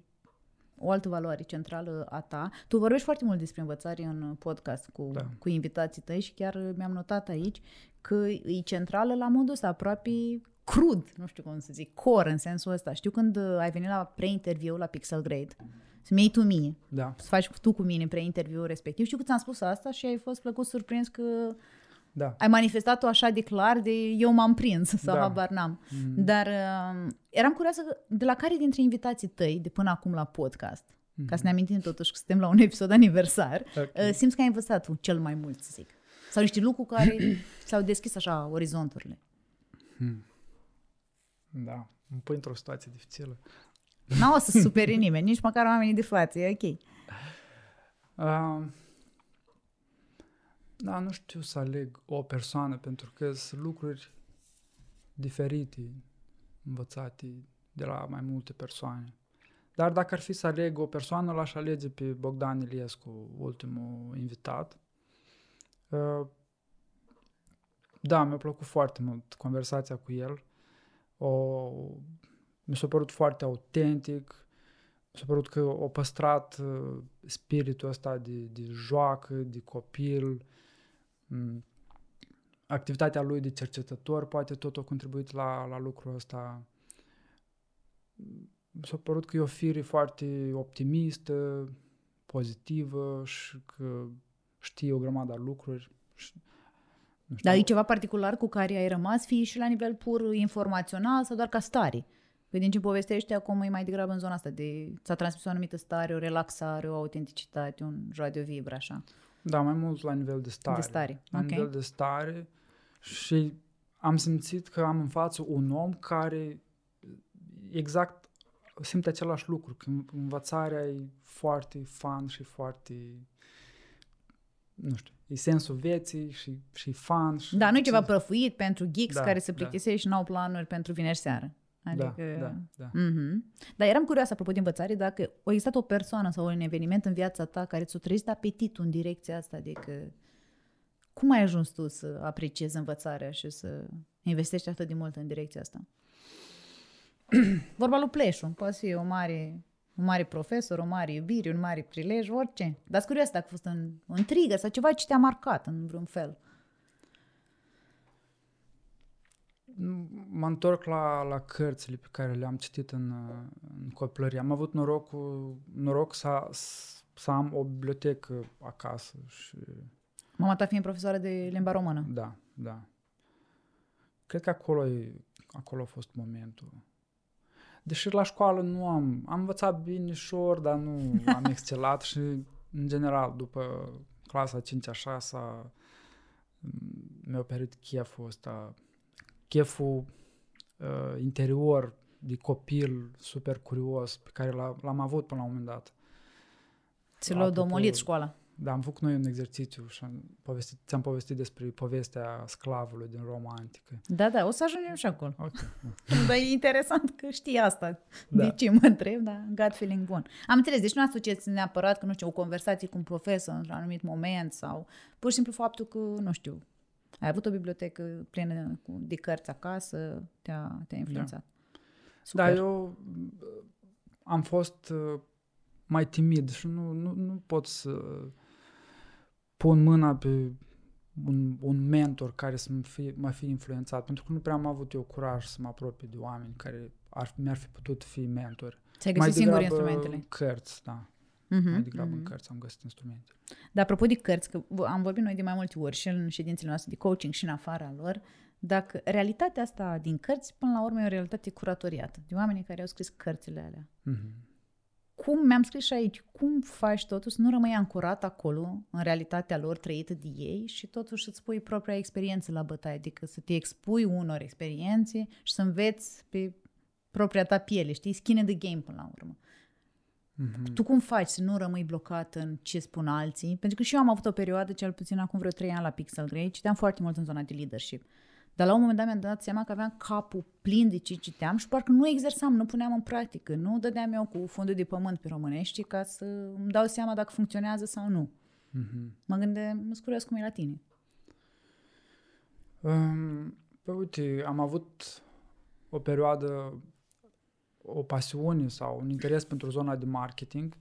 o altă valoare centrală a ta. Tu vorbești foarte mult despre învățare în podcast cu, da. cu invitații tăi și chiar mi-am notat aici că e centrală la modul ăsta, aproape crud, nu știu cum să zic, core în sensul ăsta. Știu când ai venit la pre-interviu la Pixel Grade, să-mi iei tu mie, da. să faci tu cu mine pre-interviu respectiv. Știu că ți-am spus asta și ai fost plăcut surprins că da. Ai manifestat-o așa de clar de eu m-am prins sau da. habar n-am. Mm. Dar uh, eram curioasă de la care dintre invitații tăi de până acum la podcast, mm. ca să ne amintim totuși că suntem la un episod aniversar, okay. uh, simți că ai învățat tu cel mai mult, să zic. Sau niște lucruri care s-au deschis așa orizonturile. Hmm. Da, îmi pui într-o situație dificilă. Nu o să superi nimeni, nici măcar oamenii de față, e ok. Uh, da, nu știu să aleg o persoană pentru că sunt lucruri diferite, învățate de la mai multe persoane. Dar dacă ar fi să aleg o persoană, l-aș alege pe Bogdan Iliescu, ultimul invitat. Uh, da, mi-a plăcut foarte mult conversația cu el. O, mi s-a părut foarte autentic, mi s-a părut că a păstrat uh, spiritul ăsta de, de joacă, de copil, Mm. Activitatea lui de cercetător poate tot a contribuit la, la lucrul ăsta. Mi s-a părut că e o fire foarte optimistă, pozitivă și că știe o grămadă de lucruri. Și, nu știu. Dar e ceva particular cu care ai rămas, fie și la nivel pur informațional sau doar ca stare? Păi din ce povestești acum e mai degrabă în zona asta de ți-a transmis o anumită stare, o relaxare, o autenticitate, un radio vibra, așa. Da, mai mult la nivel de stare. De stare, La okay. nivel de stare și am simțit că am în față un om care exact simte același lucru, că învățarea e foarte fun și foarte nu știu, e sensul vieții și, și fun. Și da, nu e ceva prăfuit pentru geeks da, care se da. plictisesc da. și n-au planuri pentru vineri seară. Da, adică... Da, da, da. Mm-hmm. Dar eram curioasă, apropo de învățare, dacă a existat o persoană sau un eveniment în viața ta care ți-a trezit apetitul în direcția asta, adică cum ai ajuns tu să apreciezi învățarea și să investești atât de mult în direcția asta? Vorba lui Pleșu, poate fi o mare, un mare profesor, o mare iubire, un mare prilej, orice. Dar sunt curioasă dacă a fost în, o intrigă sau ceva ce te-a marcat în vreun fel. Mă întorc la, la cărțile pe care le-am citit în, în copilărie. Am avut norocul, noroc să, să am o bibliotecă acasă. Și... Mama ta fiind profesoară de limba română. Da, da. Cred că acolo, e, acolo a fost momentul. Deși la școală nu am, am învățat bine ușor, dar nu am excelat și în general după clasa 5-a 6 mi-a operit cheful ăsta cheful uh, interior de copil super curios pe care l-am avut până la un moment dat. Ți l-a domolit școala. Da, am făcut noi un exercițiu și am povestit, ți-am povestit despre povestea sclavului din Roma antică. Da, da, o să ajungem și acolo. Okay. dar e interesant că știi asta. Da. De ce mă întreb, dar gut feeling bun. Am înțeles, deci nu asociați neapărat că, nu știu, o conversație cu un profesor într-un anumit moment sau pur și simplu faptul că, nu știu, ai avut o bibliotecă plină de cărți acasă, te-a, te-a influențat. Super. Da, eu uh, am fost uh, mai timid și nu, nu, nu pot să pun mâna pe un, un mentor care să mă fie, mă fie influențat, pentru că nu prea am avut eu curaj să mă apropii de oameni care ar, mi-ar fi putut fi mentori. Ți-ai Mai găsit singur degrabă instrumentele. cărți, da. Mhm, Mai degrabă mhm. în cărți am găsit instrumente. Dar apropo de cărți, că v- am vorbit noi de mai multe ori și în ședințele noastre de coaching și în afara lor, dacă realitatea asta din cărți, până la urmă, e o realitate curatoriată, de oamenii care au scris cărțile alea. Mhm. Cum mi-am scris și aici, cum faci totul să nu rămâi ancorat acolo, în realitatea lor trăită de ei și totuși să-ți pui propria experiență la bătaie, adică să te expui unor experiențe și să înveți pe propria ta piele, știi? Skin in the game până la urmă. Mhm. Tu cum faci să nu rămâi blocat în ce spun alții? Pentru că și eu am avut o perioadă, cel puțin acum vreo trei ani la Pixel Grey, citeam foarte mult în zona de leadership. Dar la un moment dat mi-am dat seama că aveam capul plin de ce citeam și parcă nu exersam, nu puneam în practică, nu dădeam eu cu fundul de pământ pe românești ca să îmi dau seama dacă funcționează sau nu. Mhm. Mă gândeam, mă curios cum e la tine. Um, Păi uite, am avut o perioadă, o pasiune sau un interes pentru zona de marketing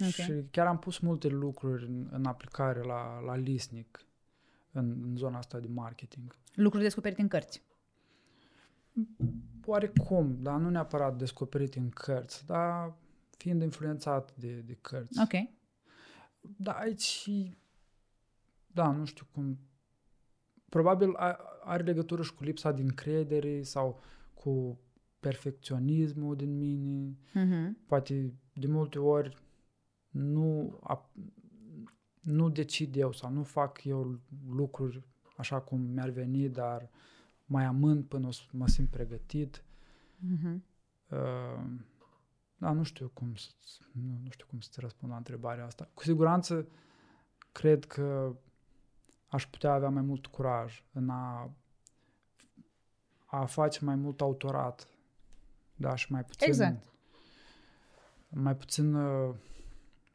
Ok. și chiar am pus multe lucruri în, în aplicare la, la Lisnic în, în zona asta de marketing. Lucruri descoperite în cărți. Oarecum, dar nu neapărat descoperit în cărți, dar fiind influențat de, de cărți. Ok. Da, aici, da, nu știu cum, probabil a- are legătură și cu lipsa de încredere sau cu perfecționismul din mine. Mhm. Poate de multe ori nu, a, nu decid eu sau nu fac eu lucruri așa cum mi-ar veni, dar mai amând până o să mă simt pregătit. Mhm. Uh, da, nu știu cum să, nu, nu știu cum să-ți răspund la întrebarea asta. Cu siguranță cred că aș putea avea mai mult curaj în a, a face mai mult autorat. Da, și mai puțin Exact. mai puțin uh,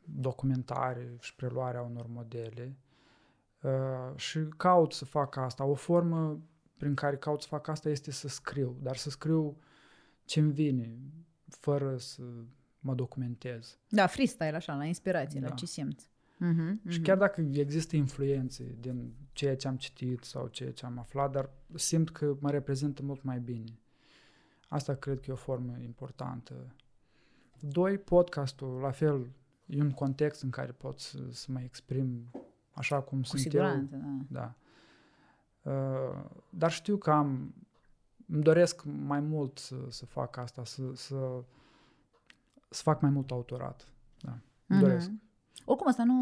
documentare și preluarea unor modele uh, și caut să fac asta. O formă prin care caut să fac asta este să scriu, dar să scriu ce-mi vine, fără să mă documentez. Da, freestyle așa, la inspirație, la Da. ce simți. Mhm, Și mhm. chiar dacă există influențe din ceea ce am citit sau ceea ce am aflat, dar simt că mă reprezintă mult mai bine. Asta cred că e o formă importantă. Doi, podcastul, la fel, e un context în care pot să, să mă exprim așa cum Cu sunt siguranță, da. eu. Da. Uh, dar știu că am, îmi doresc mai mult să, să fac asta, să, să, să fac mai mult autorat. Da, îmi Mhm. doresc. Oricum, asta nu...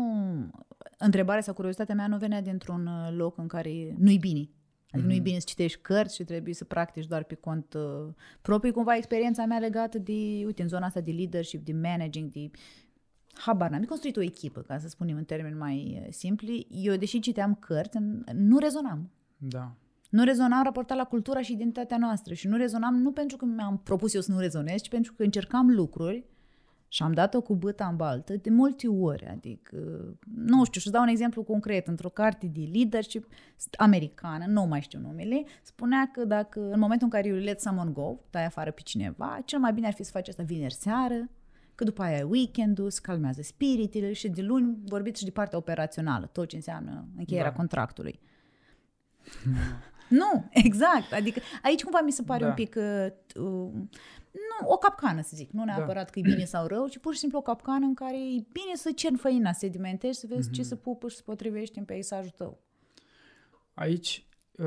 Întrebarea sau curiozitatea mea nu venea dintr-un uh, loc în care nu-i bine. Adică nu-i Mhm. bine să citești cărți și trebuie să practici doar pe cont uh, propriu. Cumva experiența mea legată de, uite, în zona asta de leadership, de managing, de habar n-am, de construit o echipă, ca să spunem în termeni mai uh, simpli. Eu, deși citeam cărți, n- nu rezonam. Da. Nu rezonam raportat la cultura și identitatea noastră și nu rezonam nu pentru că mi-am propus eu să nu rezonez, ci pentru că încercam lucruri și am dat-o cu băta în baltă de multe ori. Adică, nu știu, și dau un exemplu concret. Într-o carte de leadership americană, nu mai știu numele, spunea că dacă în momentul în care you let someone go, dai afară pe cineva, cel mai bine ar fi să faci asta vineri seară, că după aia e weekend-ul, se calmează spiritele și de luni vorbiți și de partea operațională, tot ce înseamnă încheierea Da. contractului. Nu, exact. Adică aici cumva mi se pare Da. un pic uh, uh, nu, o capcană, să zic. Nu neapărat că e bine sau rău, ci pur și simplu o capcană în care e bine să ceri făina, să sedimentezi, să vezi ce se pupă și se potrivește în peisajul tău. Aici, uh,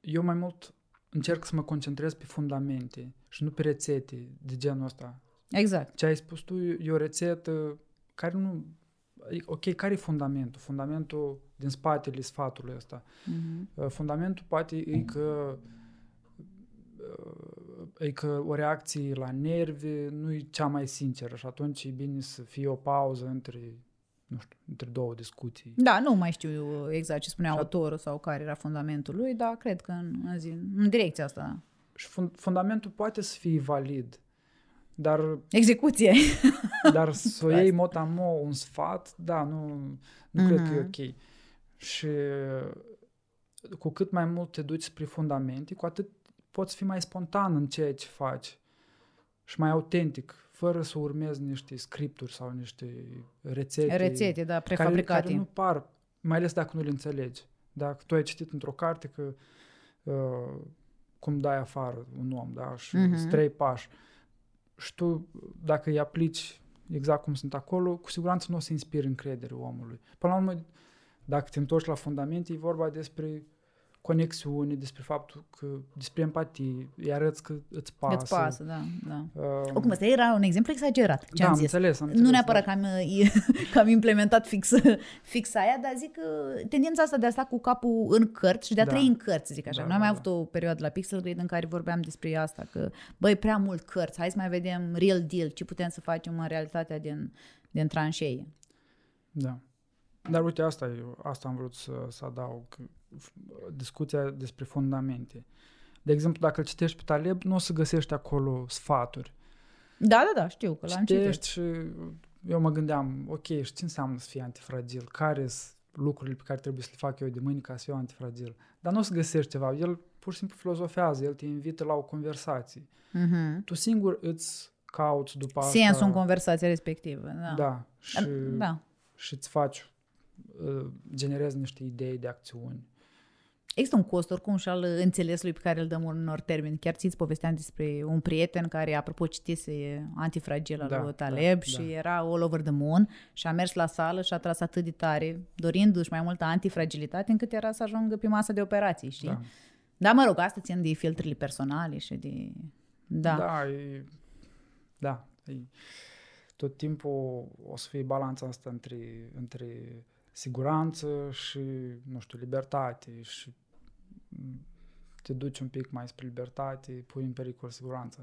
eu mai mult încerc să mă concentrez pe fundamente și nu pe rețete de genul ăsta. Exact. Ce ai spus tu e o rețetă care nu... adică, Ok, care e fundamentul? Fundamentul din spatele sfatului ăsta. Mhm. Uh, Fundamentul poate e că uh, e că o reacție la nervi nu e cea mai sinceră și atunci e bine să fie o pauză între, nu știu, între două discuții. Da, nu mai știu exact ce spunea Și at- autorul sau care era fundamentul lui, dar cred că în, în, zi, în direcția asta. Și fund- fundamentul poate să fie valid, dar Execuție. Dar să o iei motamo un sfat, da, nu, nu cred că e Mhm. ok. Și cu cât mai mult te duci spre fundamente, cu atât poți fi mai spontan în ceea ce faci. și mai autentic, fără să urmezi niște scripturi sau niște rețete. Rețete, da, prefabricate. Care, care nu par, mai ales dacă nu le înțelegi. Dacă tu ai citit într-o carte că uh, cum dai afară un om, da, și uh-huh. trei pași. Și tu, dacă îi aplici exact cum sunt acolo, cu siguranță nu o să inspiri încredere omului. Până la urmă, dacă te întorci la fundamente, e vorba despre conexiune, despre faptul că, despre empatie, îi arăți că îți pasă. Îți pasă, da. da. Uh, Oricum, ăsta era un exemplu exagerat, ce da, am zis. Înțeles, am înțeles, nu neapărat da. că, am, că am implementat fix, fix aia, dar zic că tendința asta de a sta cu capul în cărți și de a da. trăi în cărți, zic așa. Da, Noi am da, mai avut o perioadă la Pixel Grid în care vorbeam despre asta, că băi, prea mult cărți, hai să mai vedem real deal, ce putem să facem în realitatea din, din tranșee. Da. Dar uite, asta, eu, asta am vrut să, să adaug discuția despre fundamente. De exemplu, dacă îl citești pe Taleb, nu o să găsești acolo sfaturi. Da, da, da, știu că l-am citit. și eu mă gândeam, ok, și ce înseamnă să fii antifragil? Care sunt lucrurile pe care trebuie să le fac eu de mâine ca să fiu antifragil? Dar nu o să găsești ceva. El pur și simplu filozofează, el te invită la o conversație. Uh-huh. Tu singur îți cauți după Sensul asta... în conversația respectivă, da. Da, și, da. și îți faci, uh, generezi niște idei de acțiuni. Există un cost oricum și al înțelesului pe care îl dăm în unor termeni. Chiar ți povesteam despre un prieten care, apropo, citise Antifragil al da, lui Taleb da, și da. era all over the moon și a mers la sală și a tras atât de tare, dorindu-și mai multă antifragilitate, încât era să ajungă pe masă de operații, știi? Da. Dar, mă rog, asta țin de filtrele personale și de... Da. Da, e... Da, e... Tot timpul o să fie balanța asta între, între siguranță și, nu știu, libertate și te duci un pic mai spre libertate, pui în pericol siguranța.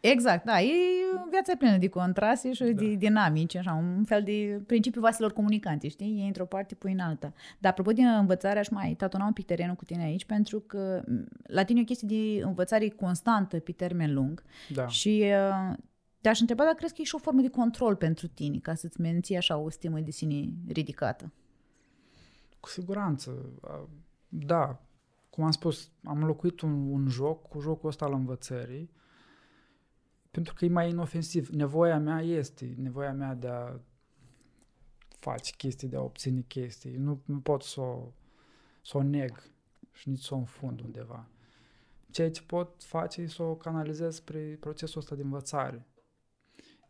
Exact, da, e viața plină de contraste și da. de dinamici, așa, un fel de principiu vaselor comunicante, știi? E într-o parte, pui în alta. Dar apropo de învățare, aș mai tatona un pic terenul cu tine aici, pentru că la tine e o chestie de învățare constantă pe termen lung da. și uh, te-aș întreba dacă crezi că e și o formă de control pentru tine, ca să-ți menții așa o stimă de sine ridicată. Cu siguranță, da. Cum am spus, am înlocuit un, un joc cu jocul ăsta al învățării, pentru că e mai inofensiv. Nevoia mea este, nevoia mea de a face chestii, de a obține chestii. Nu, nu pot să o, să o neg și nici să o înfund undeva. Ceea ce pot face e să o canalizez spre procesul ăsta de învățare.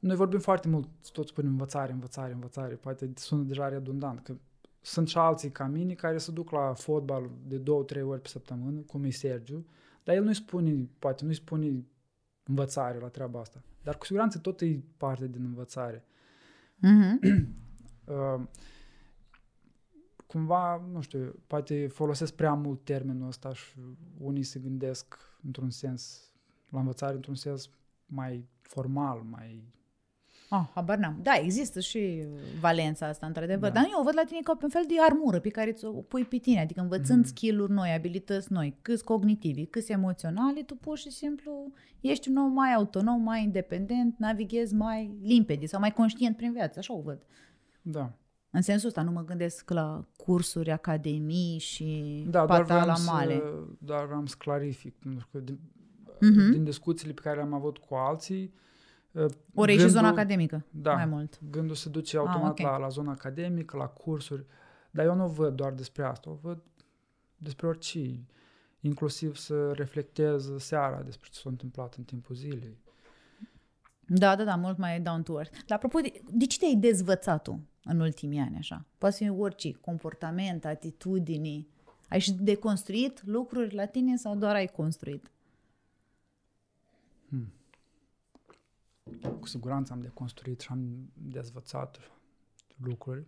Noi vorbim foarte mult, tot spunem învățare, învățare, învățare, poate sună deja redundant, că sunt și alții ca mine care se duc la fotbal de două, trei ori pe săptămână, cum e Sergiu, dar el nu-i spune, poate nu-i spune învățare la treaba asta. Dar cu siguranță tot e parte din învățare. Mm-hmm. uh, cumva, nu știu, poate folosesc prea mult termenul ăsta și unii se gândesc într-un sens, la învățare într-un sens mai formal, mai Ah, habar n-am. Da, există și valența asta, într-adevăr. Da. Dar eu o văd la tine ca pe un fel de armură pe care ți-o pui pe tine. Adică învățând mm. skill-uri noi, abilități noi, câți cognitivi, câți emoționali, tu pur și simplu ești un om mai autonom, mai independent, navighezi mai limpede sau mai conștient prin viață. Așa o văd. Da. În sensul ăsta nu mă gândesc la cursuri, academii și da, pata la male. Să, dar vreau să clarific, pentru că din, mm-hmm. din discuțiile pe care le-am avut cu alții, ori gândul, și zona academică, da, mai mult. gândul se duce automat ah, okay. la, la zona academică, la cursuri, dar eu nu văd doar despre asta, o văd despre orice, inclusiv să reflectez seara despre ce s-a întâmplat în timpul zilei. Da, da, da, mult mai down to earth. Dar apropo, de, de ce te-ai dezvățat tu în ultimii ani așa? Poate fi orice, comportament, atitudini. Ai și deconstruit lucruri la tine sau doar ai construit? Hmm cu siguranță am deconstruit și am dezvățat lucruri.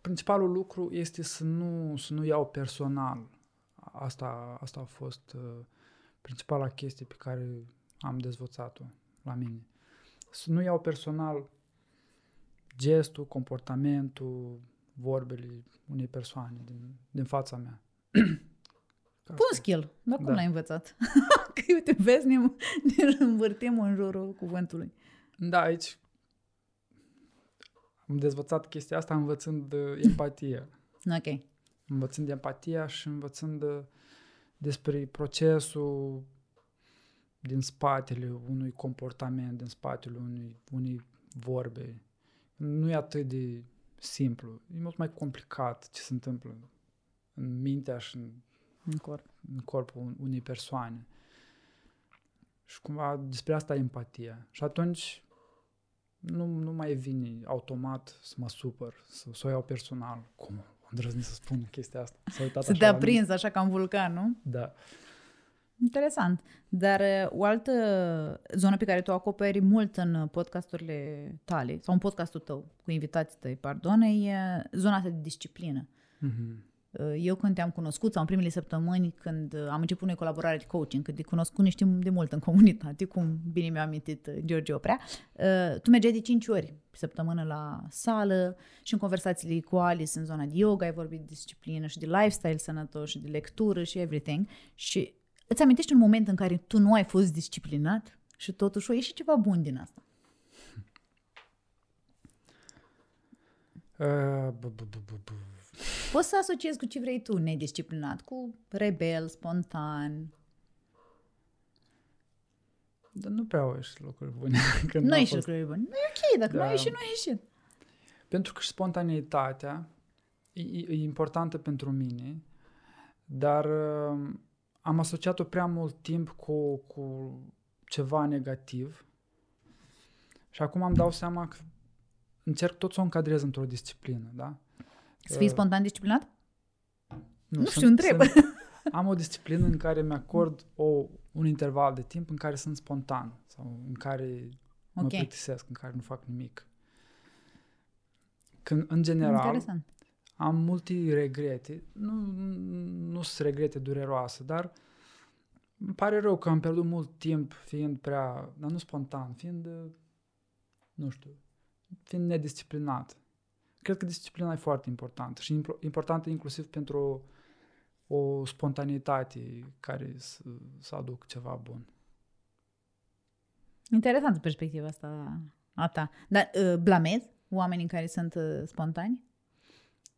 Principalul lucru este să nu, să nu iau personal. Asta, asta a fost uh, principala chestie pe care am dezvățat-o la mine. Să nu iau personal gestul, comportamentul, vorbele unei persoane din, din fața mea. Bun skill, dar cum da. l-ai învățat? că uite, vezi, ne, ne învârtim în jurul cuvântului. Da, aici am dezvățat chestia asta învățând uh, empatia. Ok. Învățând empatia și învățând uh, despre procesul din spatele unui comportament, din spatele unui, unei vorbe. Nu e atât de simplu. E mult mai complicat ce se întâmplă în mintea și în, în, corp. în corpul unei persoane. Și cumva despre asta e empatia. Și atunci nu, nu mai vine automat să mă supăr, să, să o iau personal. Cum îndrăzni să spun chestia asta? S-a uitat să te-a prins așa ca un vulcan, nu? Da. Interesant. Dar uh, o altă zonă pe care tu o acoperi mult în podcasturile tale, sau în podcastul tău, cu invitații tăi, pardon, e zona asta de disciplină. Mm-hmm. Eu când te-am cunoscut, sau în primele săptămâni, când am început noi colaborare de coaching, când te cunosc, ne știm de mult în comunitate, cum bine mi-a amintit George Oprea, tu mergeai de 5 ori pe săptămână la sală și în conversațiile cu Alice în zona de yoga ai vorbit de disciplină și de lifestyle sănătos și de lectură și everything și îți amintești un moment în care tu nu ai fost disciplinat și totuși o ieși ceva bun din asta? Uh, bu, bu, bu, bu. Poți să asociezi cu ce vrei tu, nedisciplinat, cu rebel, spontan. Dar nu prea au ieșit lucruri bune. Când nu ieșit lucruri bune. Nu e ok, dacă da. nu ai ieșit, nu ai ieșit. Pentru că și spontaneitatea e, e importantă pentru mine, dar uh, am asociat-o prea mult timp cu, cu ceva negativ și acum am dau seama că încerc tot să o încadrez într-o disciplină, da? Să fii spontan disciplinat? Nu, nu știu, întreb. Sunt, am o disciplină în care mi-acord o, un interval de timp în care sunt spontan sau în care mă okay. plictisesc, în care nu fac nimic. Când, în general, Interesant. am multe regrete. Nu, nu sunt regrete dureroase, dar îmi pare rău că am pierdut mult timp fiind prea, dar nu spontan, fiind, nu știu, fiind nedisciplinat. Cred că disciplina e foarte importantă și importantă inclusiv pentru o, o spontaneitate care să, să aduc ceva bun. Interesantă perspectiva asta a ta. Dar uh, blamezi oamenii care sunt uh, spontani?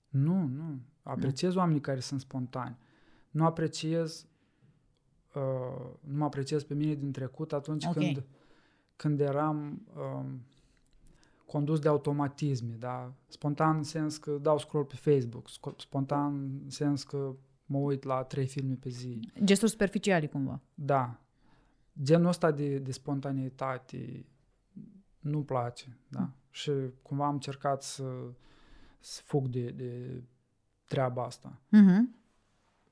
Nu, nu. Apreciez nu. oamenii care sunt spontani. Nu apreciez uh, nu mă apreciez pe mine din trecut atunci okay. când, când eram uh, condus de automatisme, da? Spontan în sens că dau scroll pe Facebook, spontan în sens că mă uit la trei filme pe zi. Gesturi superficiale cumva. Da. Genul ăsta de, de spontaneitate nu place, da? Mm. Și cumva am încercat să, să fug de, de treaba asta. Mm-hmm.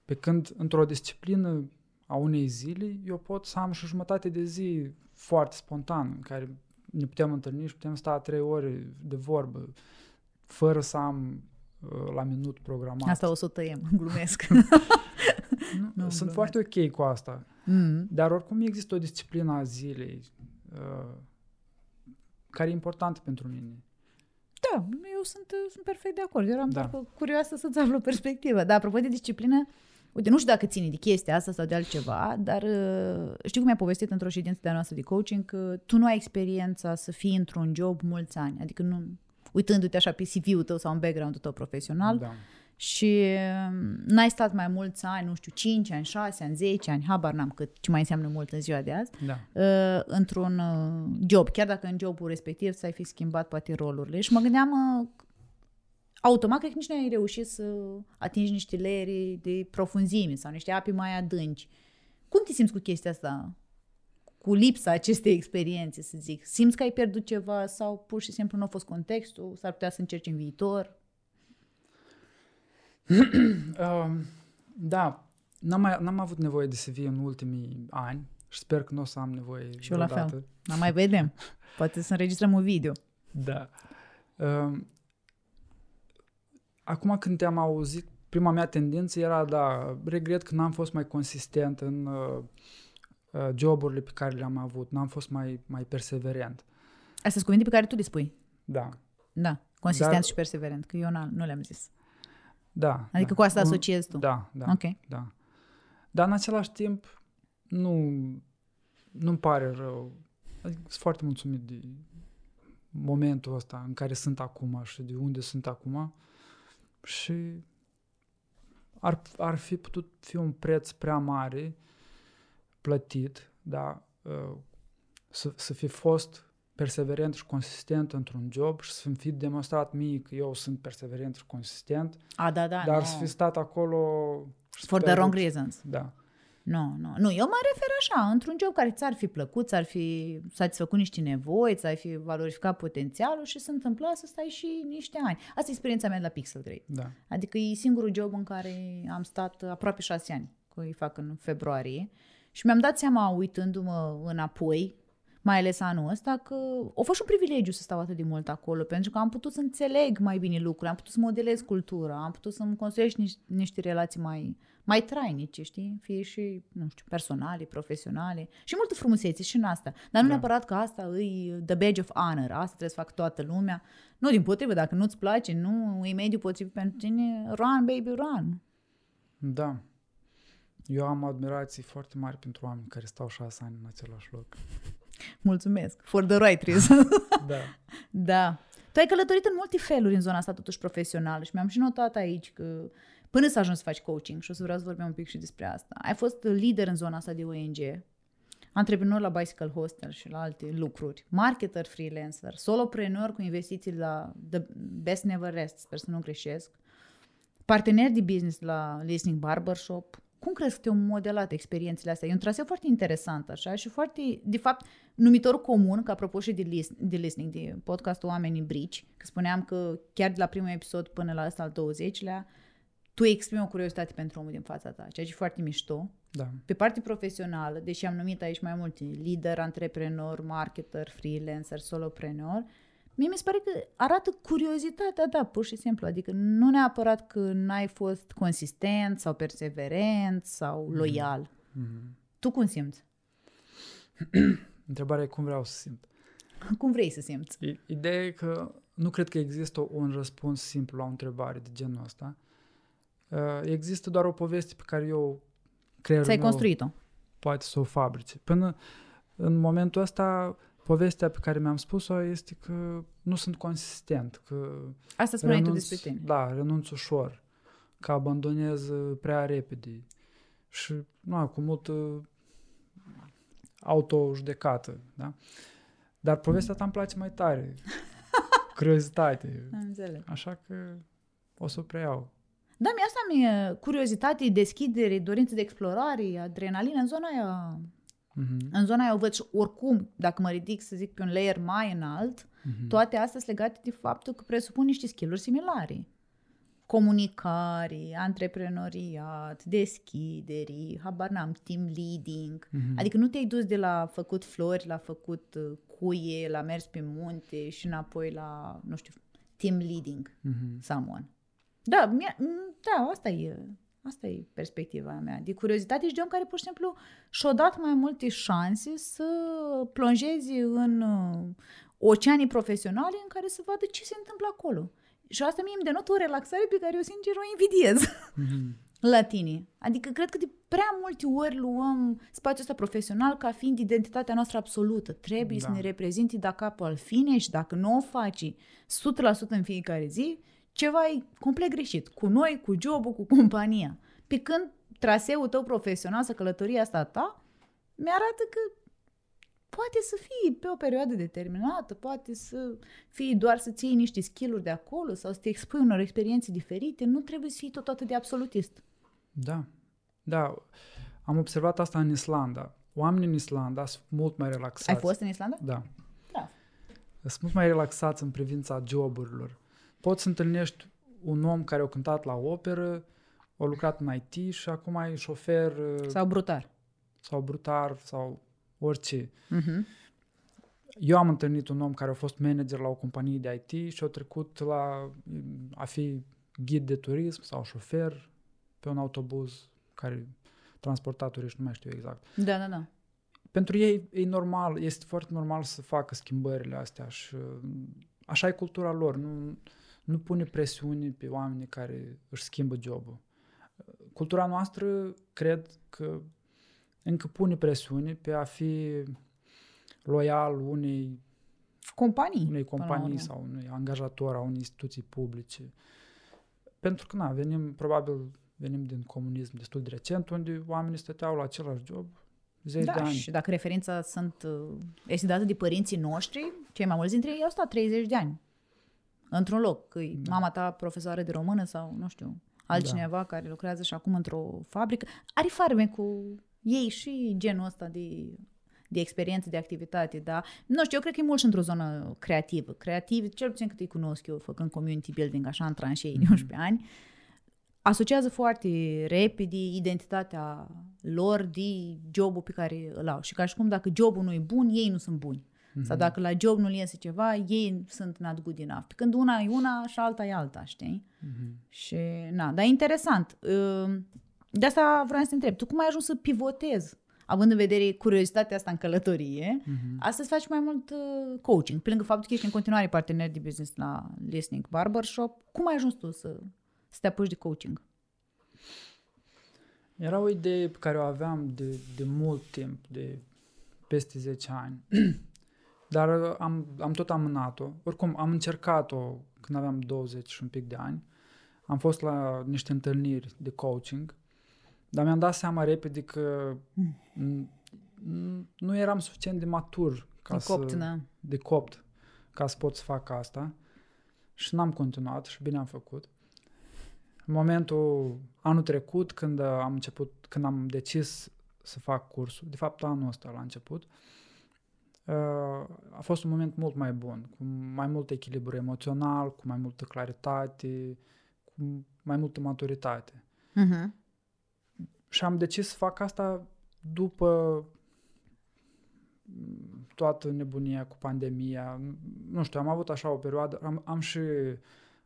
Pe când într-o disciplină a unei zile, eu pot să am și o jumătate de zi foarte spontan, în care ne putem întâlni și putem sta trei ore de vorbă, fără să am uh, la minut programat. Asta o să o tăiem, glumesc. nu, nu, sunt glumesc. foarte ok cu asta. Mm. Dar oricum există o disciplină a zilei uh, care e importantă pentru mine. Da, eu sunt, sunt perfect de acord. Eram da. curioasă să-ți aflu perspectivă. Dar apropo de disciplină, Uite, nu știu dacă ține de chestia asta sau de altceva, dar uh, știu cum mi-a povestit într-o ședință de-a noastră de coaching că tu nu ai experiența să fii într-un job mulți ani. Adică nu, uitându-te așa pe CV-ul tău sau în background-ul tău profesional, da. și um, n-ai stat mai mulți ani, nu știu, 5 ani, 6 ani, 10 ani, habar n-am cât, ce mai înseamnă mult în ziua de azi, da. uh, într-un uh, job, chiar dacă în jobul respectiv ți-ai fi schimbat poate rolurile. Și mă gândeam uh, automat cred că nici nu ai reușit să atingi niște leri de profunzime sau niște api mai adânci. Cum te simți cu chestia asta? Cu lipsa acestei experiențe, să zic. Simți că ai pierdut ceva sau pur și simplu nu a fost contextul? S-ar putea să încerci în viitor? uh, da, n-am, mai, n-am avut nevoie de CV în ultimii ani și sper că nu o să am nevoie Și eu la fel. N-am mai vedem. Poate să înregistrăm un video. Da. Uh, Acum când te-am auzit, prima mea tendință era, da, regret că n-am fost mai consistent în uh, uh, joburile pe care le-am avut, n-am fost mai, mai perseverent. Astea sunt cuvinte pe care tu le spui. Da. Da, consistent Dar, și perseverent, că eu nu le-am zis. Da. Adică da. cu asta asociezi tu. Da, da. Ok. Da. Dar în același timp, nu, nu-mi pare rău. Adică sunt foarte mulțumit de momentul ăsta în care sunt acum și de unde sunt acum și ar, ar fi putut fi un preț prea mare plătit, da, uh, să, să fi fost perseverent și consistent într-un job și să fi demonstrat mie că eu sunt perseverent și consistent, A, da, da, dar nu. să fi stat acolo... și For să the wrong pierdeți- reasons. Da. Nu, nu. Nu, eu mă refer așa, într-un job care ți-ar fi plăcut, ți-ar fi satisfăcut niște nevoi, ți-ar fi valorificat potențialul și se întâmpla să stai și niște ani. Asta e experiența mea de la Pixel Grade. Da. Adică e singurul job în care am stat aproape șase ani, că îi fac în februarie. Și mi-am dat seama, uitându-mă înapoi, mai ales anul ăsta, că a fost și un privilegiu să stau atât de mult acolo, pentru că am putut să înțeleg mai bine lucrurile, am putut să modelez cultura, am putut să-mi construiesc niște, niște relații mai, mai trainice, știi? Fie și, nu știu, personale, profesionale și multă frumusețe și în asta. Dar nu Da. neapărat că asta e the badge of honor, asta trebuie să fac toată lumea. Nu, din potrivă, dacă nu-ți place, nu e mediul potrivit pentru tine, run, baby, run. Da. Eu am admirații foarte mari pentru oameni care stau șase ani în același loc. Mulțumesc. For the right reason. Da. da. Tu ai călătorit în multe feluri în zona asta totuși profesională și mi-am și notat aici că până să ajungi să faci coaching și o să vreau să vorbim un pic și despre asta. Ai fost lider în zona asta de ONG, antreprenor la Bicycle Hostel și la alte lucruri, marketer freelancer, solopreneur cu investiții la The Best Never Rest, sper să nu greșesc, partener de business la Listening Barbershop. Cum crezi că te-au modelat experiențele astea? E un traseu foarte interesant, așa, și foarte, de fapt, numitor comun, că apropo și de, list, de listening, de podcastul Oamenii Brici, că spuneam că chiar de la primul episod până la ăsta al 20-lea, tu exprimi o curiozitate pentru omul din fața ta, ceea ce e foarte mișto. Da. Pe partea profesională, deși am numit aici mai multe, lider, antreprenor, marketer, freelancer, solopreneur, mie mi se pare că arată curiozitatea ta, pur și simplu. Adică nu neapărat că n-ai fost consistent sau perseverent sau loial. Mhm. Tu cum simți? Întrebarea e cum vreau să simt. Cum vrei să simți? I- Ideea e că nu cred că există un răspuns simplu la o întrebare de genul ăsta. Uh, Există doar o poveste pe care eu creierul Ți-ai meu construit-o. poate să o fabrice. Până în momentul ăsta, povestea pe care mi-am spus-o este că nu sunt consistent, că Asta spuneai tu renunț, despre tine. Da, renunț ușor, că abandonez uh, prea repede și nu, cu multă auto-judecată, da? Dar povestea ta îmi place mai tare. Curiozitate. Am înțeles. Așa că o să o preiau. Da, mi asta mi-e curiozitate, deschidere, dorință de explorare, adrenalină în zona aia. Mhm, În zona aia o văd și oricum, dacă mă ridic să zic pe un layer mai înalt, mhm. toate astea sunt legate de faptul că presupun niște skill-uri similare. Comunicare, antreprenoriat, deschideri, habar n-am, team leading. Mhm. Adică nu te-ai dus de la făcut flori, la făcut uh, cuie, la mers pe munte și înapoi la, nu știu, team leading Mhm. someone. Da, mie- m, da, asta e, asta e perspectiva mea. De curiozitate și de om care pur și simplu și-a dat mai multe șanse să plonjeze în uh, oceanii profesionale în care să vadă ce se întâmplă acolo. Și asta mie îmi denotă o relaxare pe care eu sincer o invidiez Mhm. la tine. Adică cred că de prea multe ori luăm spațiul ăsta profesional ca fiind identitatea noastră absolută. Trebuie Da. să ne reprezinti da capul al fine și dacă nu o faci 100% în fiecare zi, ceva e complet greșit. Cu noi, cu jobul, cu compania. Pe când traseul tău profesional, să călătoria asta a ta, mi-arată că poate să fie pe o perioadă determinată, poate să fie doar să ții niște skill-uri de acolo sau să te expui unor experiențe diferite, nu trebuie să fii tot atât de absolutist. Da. Da. Am observat asta în Islanda. Oamenii în Islanda sunt mult mai relaxați. Ai fost în Islanda? Da. Da. Sunt mult mai relaxați în privința joburilor. Poți să întâlnești un om care a cântat la operă, a lucrat în IT și acum e șofer sau, Sau brutar. sau brutar sau orice. Uh-huh. Eu am întâlnit un om care a fost manager la o companie de IT și a trecut la a fi ghid de turism sau șofer pe un autobuz care transporta turiști, nu mai știu exact. Da, da, da. Pentru ei e normal, este foarte normal să facă schimbările astea și uh, așa e cultura lor. Nu, nu pune presiuni pe oamenii care își schimbă jobul. Cultura noastră, cred că încă pune presiuni pe a fi loial unei, Companii. unei până la companii urmă. sau unui angajator a unei instituții publice. Pentru că, na, venim, probabil, venim din comunism destul de recent, unde oamenii stăteau la același job zeci da, de ani. și dacă referința sunt, uh, este dată de părinții noștri, cei mai mulți dintre ei au stat 30 de ani într-un loc. Că da. mama ta profesoară de română sau, nu știu, altcineva da. care lucrează și acum într-o fabrică. Are farme cu ei și genul ăsta de de experiență, de activitate, da? Nu știu, eu cred că e mult și într-o zonă creativă. Creativ, cel puțin cât îi cunosc eu, făcând community building așa în tranșei de 11 ani, asociază foarte repede identitatea lor de jobul pe care îl au. Și ca și cum dacă jobul nu e bun, ei nu sunt buni. Mm-hmm. Sau dacă la job nu iese ceva, ei sunt not good enough. Pe când una e una și alta e alta, știi? Mm-hmm. Și, na, dar e interesant. De asta vreau să te întreb. Tu cum ai ajuns să pivotezi având în vedere curiozitatea asta în călătorie, uh-huh. astăzi faci mai mult uh, coaching. Pe lângă faptul că ești în continuare partener de business la Listening Barbershop, cum ai ajuns tu să, să te apuci de coaching? Era o idee pe care o aveam de, de mult timp, de peste 10 ani. Dar am, am tot amânat-o. Oricum, am încercat-o când aveam 20 și un pic de ani. Am fost la niște întâlniri de coaching dar mi-am dat seama repede că mm. nu eram suficient de matur ca de să, copt, da. de copt ca să pot să fac asta. Și n-am continuat și bine am făcut. În momentul anul trecut, când am început, când am decis să fac cursul, de fapt anul ăsta la început, uh, a fost un moment mult mai bun, cu mai mult echilibru emoțional, cu mai multă claritate, cu mai multă maturitate. Uh-huh. Și am decis să fac asta după toată nebunia cu pandemia. Nu știu, am avut așa o perioadă, am, am și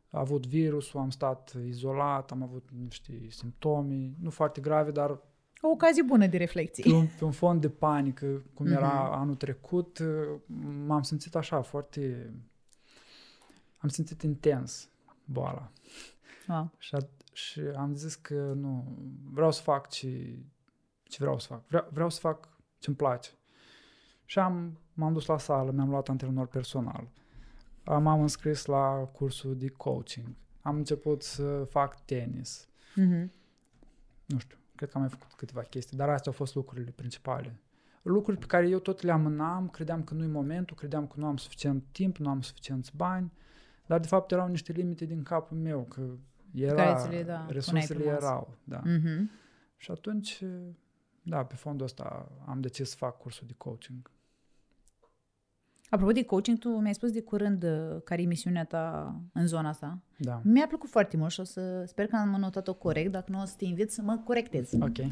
avut virusul, am stat izolat, am avut niște simptome, nu foarte grave, dar o ocazie bună de reflexie. Pe un, pe un fond de panică, cum mm-hmm. era mhm. anul trecut, m-am simțit așa foarte... Am simțit intens boala. Wow. Și, și am zis că nu, vreau să fac ce, ce vreau să fac. Vreau, vreau să fac ce-mi place. Și am, m-am dus la sală, mi-am luat antrenor personal. M-am înscris la cursul de coaching. Am început să fac tenis. Mm-hmm. Nu știu, cred că am mai făcut câteva chestii, dar astea au fost lucrurile principale. Lucruri pe care eu tot le amânam, credeam că nu e momentul, credeam că nu am suficient timp, nu am suficienți bani, dar de fapt erau niște limite din capul meu, că era, le, da, resursele erau. Da. Mm-hmm. Și atunci, da, pe fondul ăsta am decis să fac cursul de coaching. Apropo de coaching, tu mi-ai spus de curând uh, care e misiunea ta în zona asta. Da. Mi-a plăcut foarte mult și o să sper că am notat-o corect, dacă nu o să te invit să mă corectez. Ok. Uh,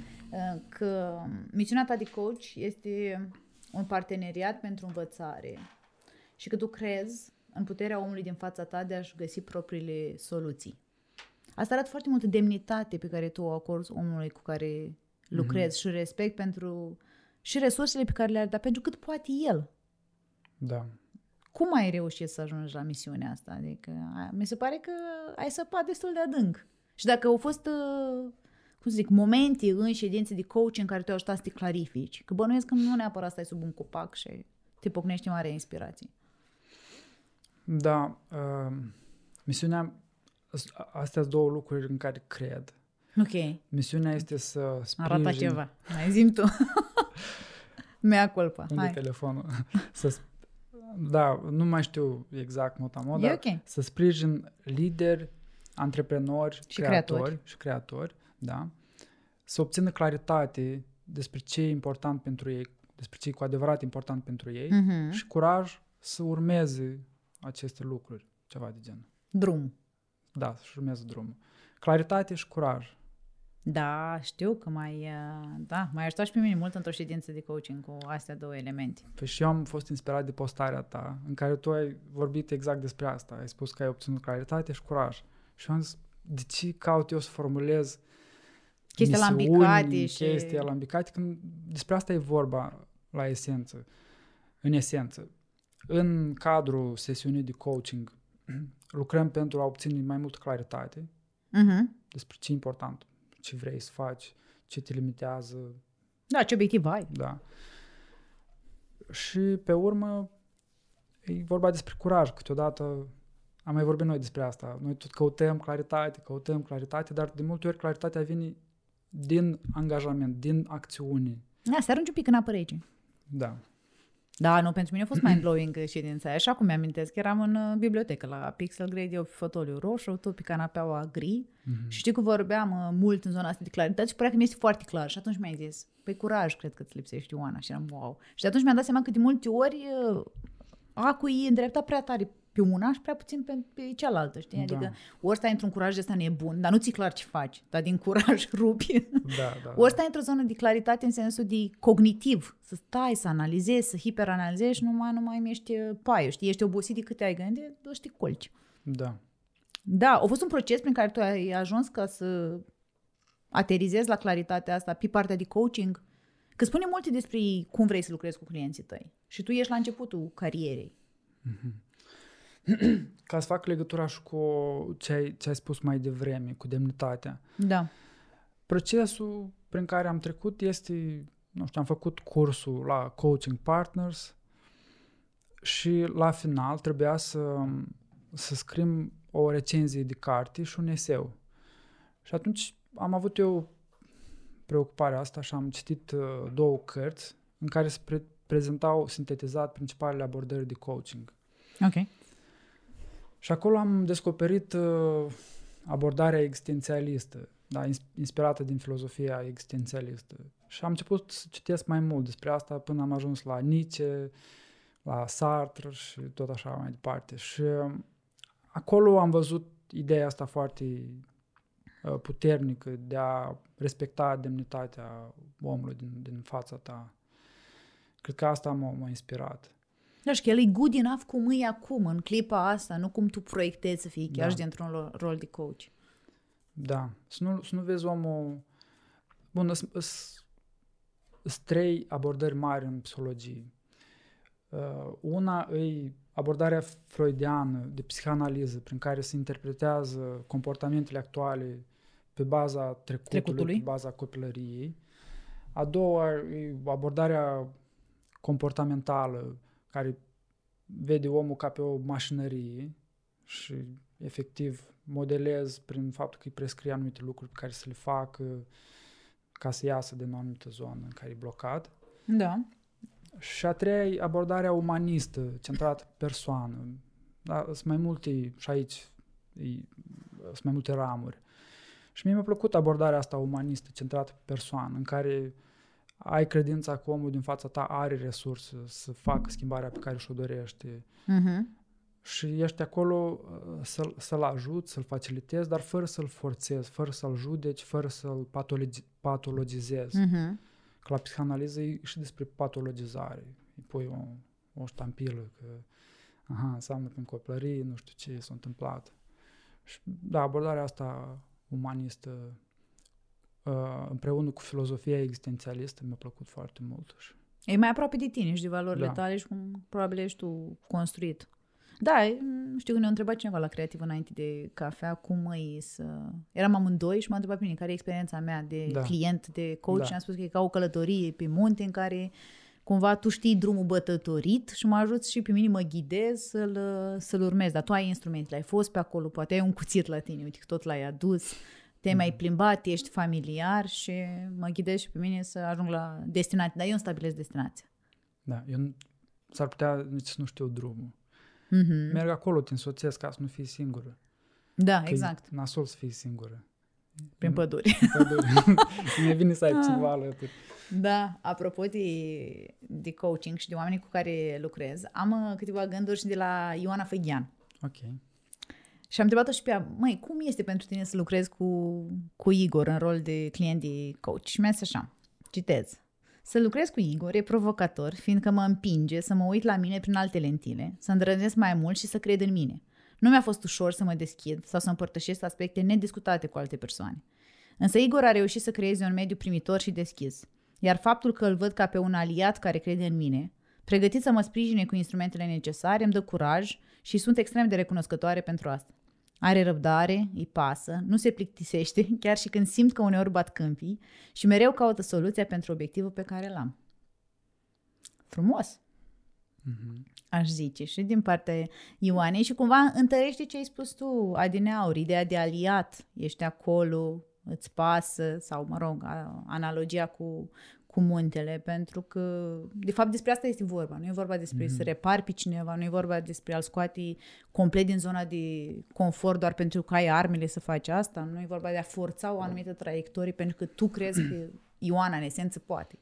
că misiunea ta de coach este un parteneriat pentru învățare și că tu crezi în puterea omului din fața ta de a-și găsi propriile soluții. Asta arată foarte multă demnitate pe care tu o acorzi omului cu care lucrezi mm-hmm. și respect pentru și resursele pe care le are, dar pentru cât poate el. Da. Cum ai reușit să ajungi la misiunea asta? Adică mi se pare că ai săpat destul de adânc. Și dacă au fost, uh, cum să zic, momente în ședințe de coach în care te-au ajutat să te clarifici, că bănuiesc că nu neapărat stai sub un copac și te pocnește mare inspirație. Da. Uh, misiunea astea sunt două lucruri în care cred. Ok. Misiunea este să sprijin... Arată ceva. Mai zim tu. Mea culpa. Unde Hai. telefonul? să, da, nu mai știu exact motamod, dar okay. să sprijin lideri, antreprenori, și creatori, creatori și creatori, da, să obțină claritate despre ce e important pentru ei, despre ce e cu adevărat important pentru ei uh-huh. și curaj să urmeze aceste lucruri, ceva de genul. Drum. Da, să-și urmeze drumul. Claritate și curaj. Da, știu că mai, uh, da, mai ajutat și pe mine mult într-o ședință de coaching cu astea două elemente. Păi și eu am fost inspirat de postarea ta, în care tu ai vorbit exact despre asta. Ai spus că ai obținut claritate și curaj. Și eu am zis, de ce caut eu să formulez chestii alambicate și... chestii alambicate, când despre asta e vorba la esență, în esență. În cadrul sesiunii de coaching lucrăm pentru a obține mai multă claritate uh-huh. despre ce e important, ce vrei să faci, ce te limitează. Da, ce obiectiv ai. Da. Și pe urmă e vorba despre curaj. Câteodată am mai vorbit noi despre asta. Noi tot căutăm claritate, căutăm claritate, dar de multe ori claritatea vine din angajament, din acțiune. Da, să arunci un pic în apă rece. Da. Da, nu, pentru mine a fost mind-blowing ședința aia. Și acum mi-amintesc, eram în uh, bibliotecă la Pixel Grade, eu pe fotoliu roșu, tu pe canapeaua gri. Mhm. Și știi că vorbeam uh, mult în zona asta de claritate și părea că mi-este foarte clar. Și atunci mi-ai zis, păi curaj, cred că îți lipsești, Ioana. Și eram, wow. Și de atunci mi-am dat seama că de multe ori uh, acul e îndreptat prea tare pe una și prea puțin pe, pe cealaltă, știi? Da. Adică ori stai într-un curaj de ăsta nebun, dar nu ți clar ce faci, dar din curaj rupi. Da, da. Ori stai într-o zonă de claritate în sensul de cognitiv, să stai, să analizezi, să hiperanalizezi și numai, nu mai ești uh, paiu, știi? Ești obosit de câte ai gândit, o știi colci. Da. Da, a fost un proces prin care tu ai ajuns ca să aterizezi la claritatea asta pe partea de coaching. Că spune multe despre cum vrei să lucrezi cu clienții tăi. Și tu ești la începutul carierei. Ca să fac legătura și cu ce ai, ce ai spus mai devreme, cu demnitatea. Da. Procesul prin care am trecut este, nu știu, am făcut cursul la Coaching Partners și la final trebuia să, să scriem o recenzie de carte și un eseu. Și atunci am avut eu preocuparea asta și am citit uh, două cărți în care se pre- prezentau sintetizat principalele abordări de coaching. Ok. Și acolo am descoperit uh, abordarea existențialistă, da, ins- inspirată din filozofia existențialistă. Și am început să citesc mai mult despre asta până am ajuns la Nietzsche, la Sartre și tot așa mai departe. Și uh, acolo am văzut ideea asta foarte uh, puternică de a respecta demnitatea omului din, din fața ta. Cred că asta m-a, m-a inspirat. Da, și că el e good enough cum e acum, în clipa asta, nu cum tu proiectezi să fii chiar Da. și dintr-un lo- rol de coach. Da. Să nu, să nu vezi omul... Bun, sunt trei abordări mari în psihologie. Uh, una e abordarea freudiană de psihanaliză, prin care se interpretează comportamentele actuale pe baza trecutului, Trecutului. pe baza copilăriei. A doua e abordarea comportamentală, care vede omul ca pe o mașinărie și efectiv modelez prin faptul că îi prescrie anumite lucruri pe care să le facă ca să iasă din o anumită zonă în care e blocat. Da. Și a treia e abordarea umanistă, centrată pe persoană. Da, sunt mai multe, și aici e, sunt mai multe ramuri. Și mie mi-a plăcut abordarea asta umanistă, centrată pe persoană, în care ai credința că omul din fața ta are resurse să facă schimbarea pe care și-o dorește Mhm. și ești acolo uh, să-l, să-l ajuți, să-l facilitezi, dar fără să-l forțezi, fără să-l judeci, fără să-l patologi- patologizezi. Mhm. Că la psihanaliză e și despre patologizare. Îi pui o, o ștampilă că aha, înseamnă prin copilărie, nu știu ce s-a întâmplat. Și, da, abordarea asta umanistă uh, împreună cu filozofia existențialistă mi-a plăcut foarte mult. Și, E mai aproape de tine și de valorile Da. tale și cum probabil ești tu construit. Da, e- știu că ne-a întrebat cineva la creativ înainte de cafea cum e să... Eram amândoi și m-a întrebat pe mine care e experiența mea de Da. client, de coach Da. și am spus că e ca o călătorie pe munte în care cumva tu știi drumul bătătorit și mă ajuți și pe mine mă ghidez să-l, să-l urmez. Dar tu ai instrumentele, ai fost pe acolo, poate ai un cuțit la tine, uite că tot l-ai adus, te-ai mai plimbat, ești familiar și mă ghidez și pe mine să ajung la destinație. Dar eu îmi stabilesc destinația. da, eu nu- s-ar putea nici să nu știu drumul. Mm-hmm. Merg acolo, te însoțesc ca să nu fii singură. Da, Că exact. E nasol să fii singură. Prin păduri. Pădure. Mi-e bine să ai Ah. cineva alături. Da, apropo de, de coaching și de oamenii cu care lucrez, am uh, câteva gânduri și de la Ioana Făghian. Ok. Și am întrebat-o și pe ea, măi, cum este pentru tine să lucrezi cu, cu Igor în rol de client de coach? Și mi-a zis așa, citez. Să lucrez cu Igor e provocator, fiindcă mă împinge să mă uit la mine prin alte lentile, să îndrăznesc mai mult și să cred în mine. Nu mi-a fost ușor să mă deschid sau să împărtășesc aspecte nediscutate cu alte persoane. Însă Igor a reușit să creeze un mediu primitor și deschis. Iar faptul că îl văd ca pe un aliat care crede în mine, pregătit să mă sprijine cu instrumentele necesare, îmi dă curaj și sunt extrem de recunoscătoare pentru asta. Are răbdare, îi pasă, nu se plictisește, chiar și când simt că uneori bat câmpii și mereu caută soluția pentru obiectivul pe care l-am. Frumos, Mhm. aș zice, și din partea Ioanei și cumva întărește ce ai spus tu, Adineaur, ideea de aliat, ești acolo, îți pasă, sau mă rog, a- analogia cu, cu cu muntele, pentru că, de fapt, despre asta este vorba. Nu e vorba despre mm-hmm. să repari pe cineva, nu e vorba despre a-l scoate complet din zona de confort doar pentru că ai armele să faci asta, nu e vorba de a forța o anumită traiectorie pentru că tu crezi că Ioana, în esență, poate.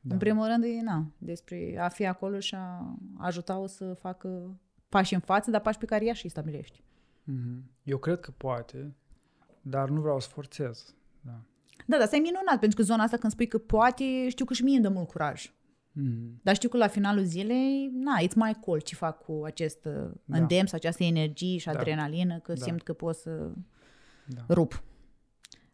Da. În primul rând, e na, despre a fi acolo și a ajuta-o să facă pași în față, dar pași pe care ea și îi stabilești. Mm-hmm. Eu cred că poate, dar nu vreau să forțez. Da. Da, dar asta e minunat, pentru că zona asta când spui că poate, știu că și mie îmi dă mult curaj. Mm. Dar știu că la finalul zilei, na, it's mai cool ce fac cu acest uh, da. îndemn sau această energie și da. adrenalină, că da. simt că pot să da. rup.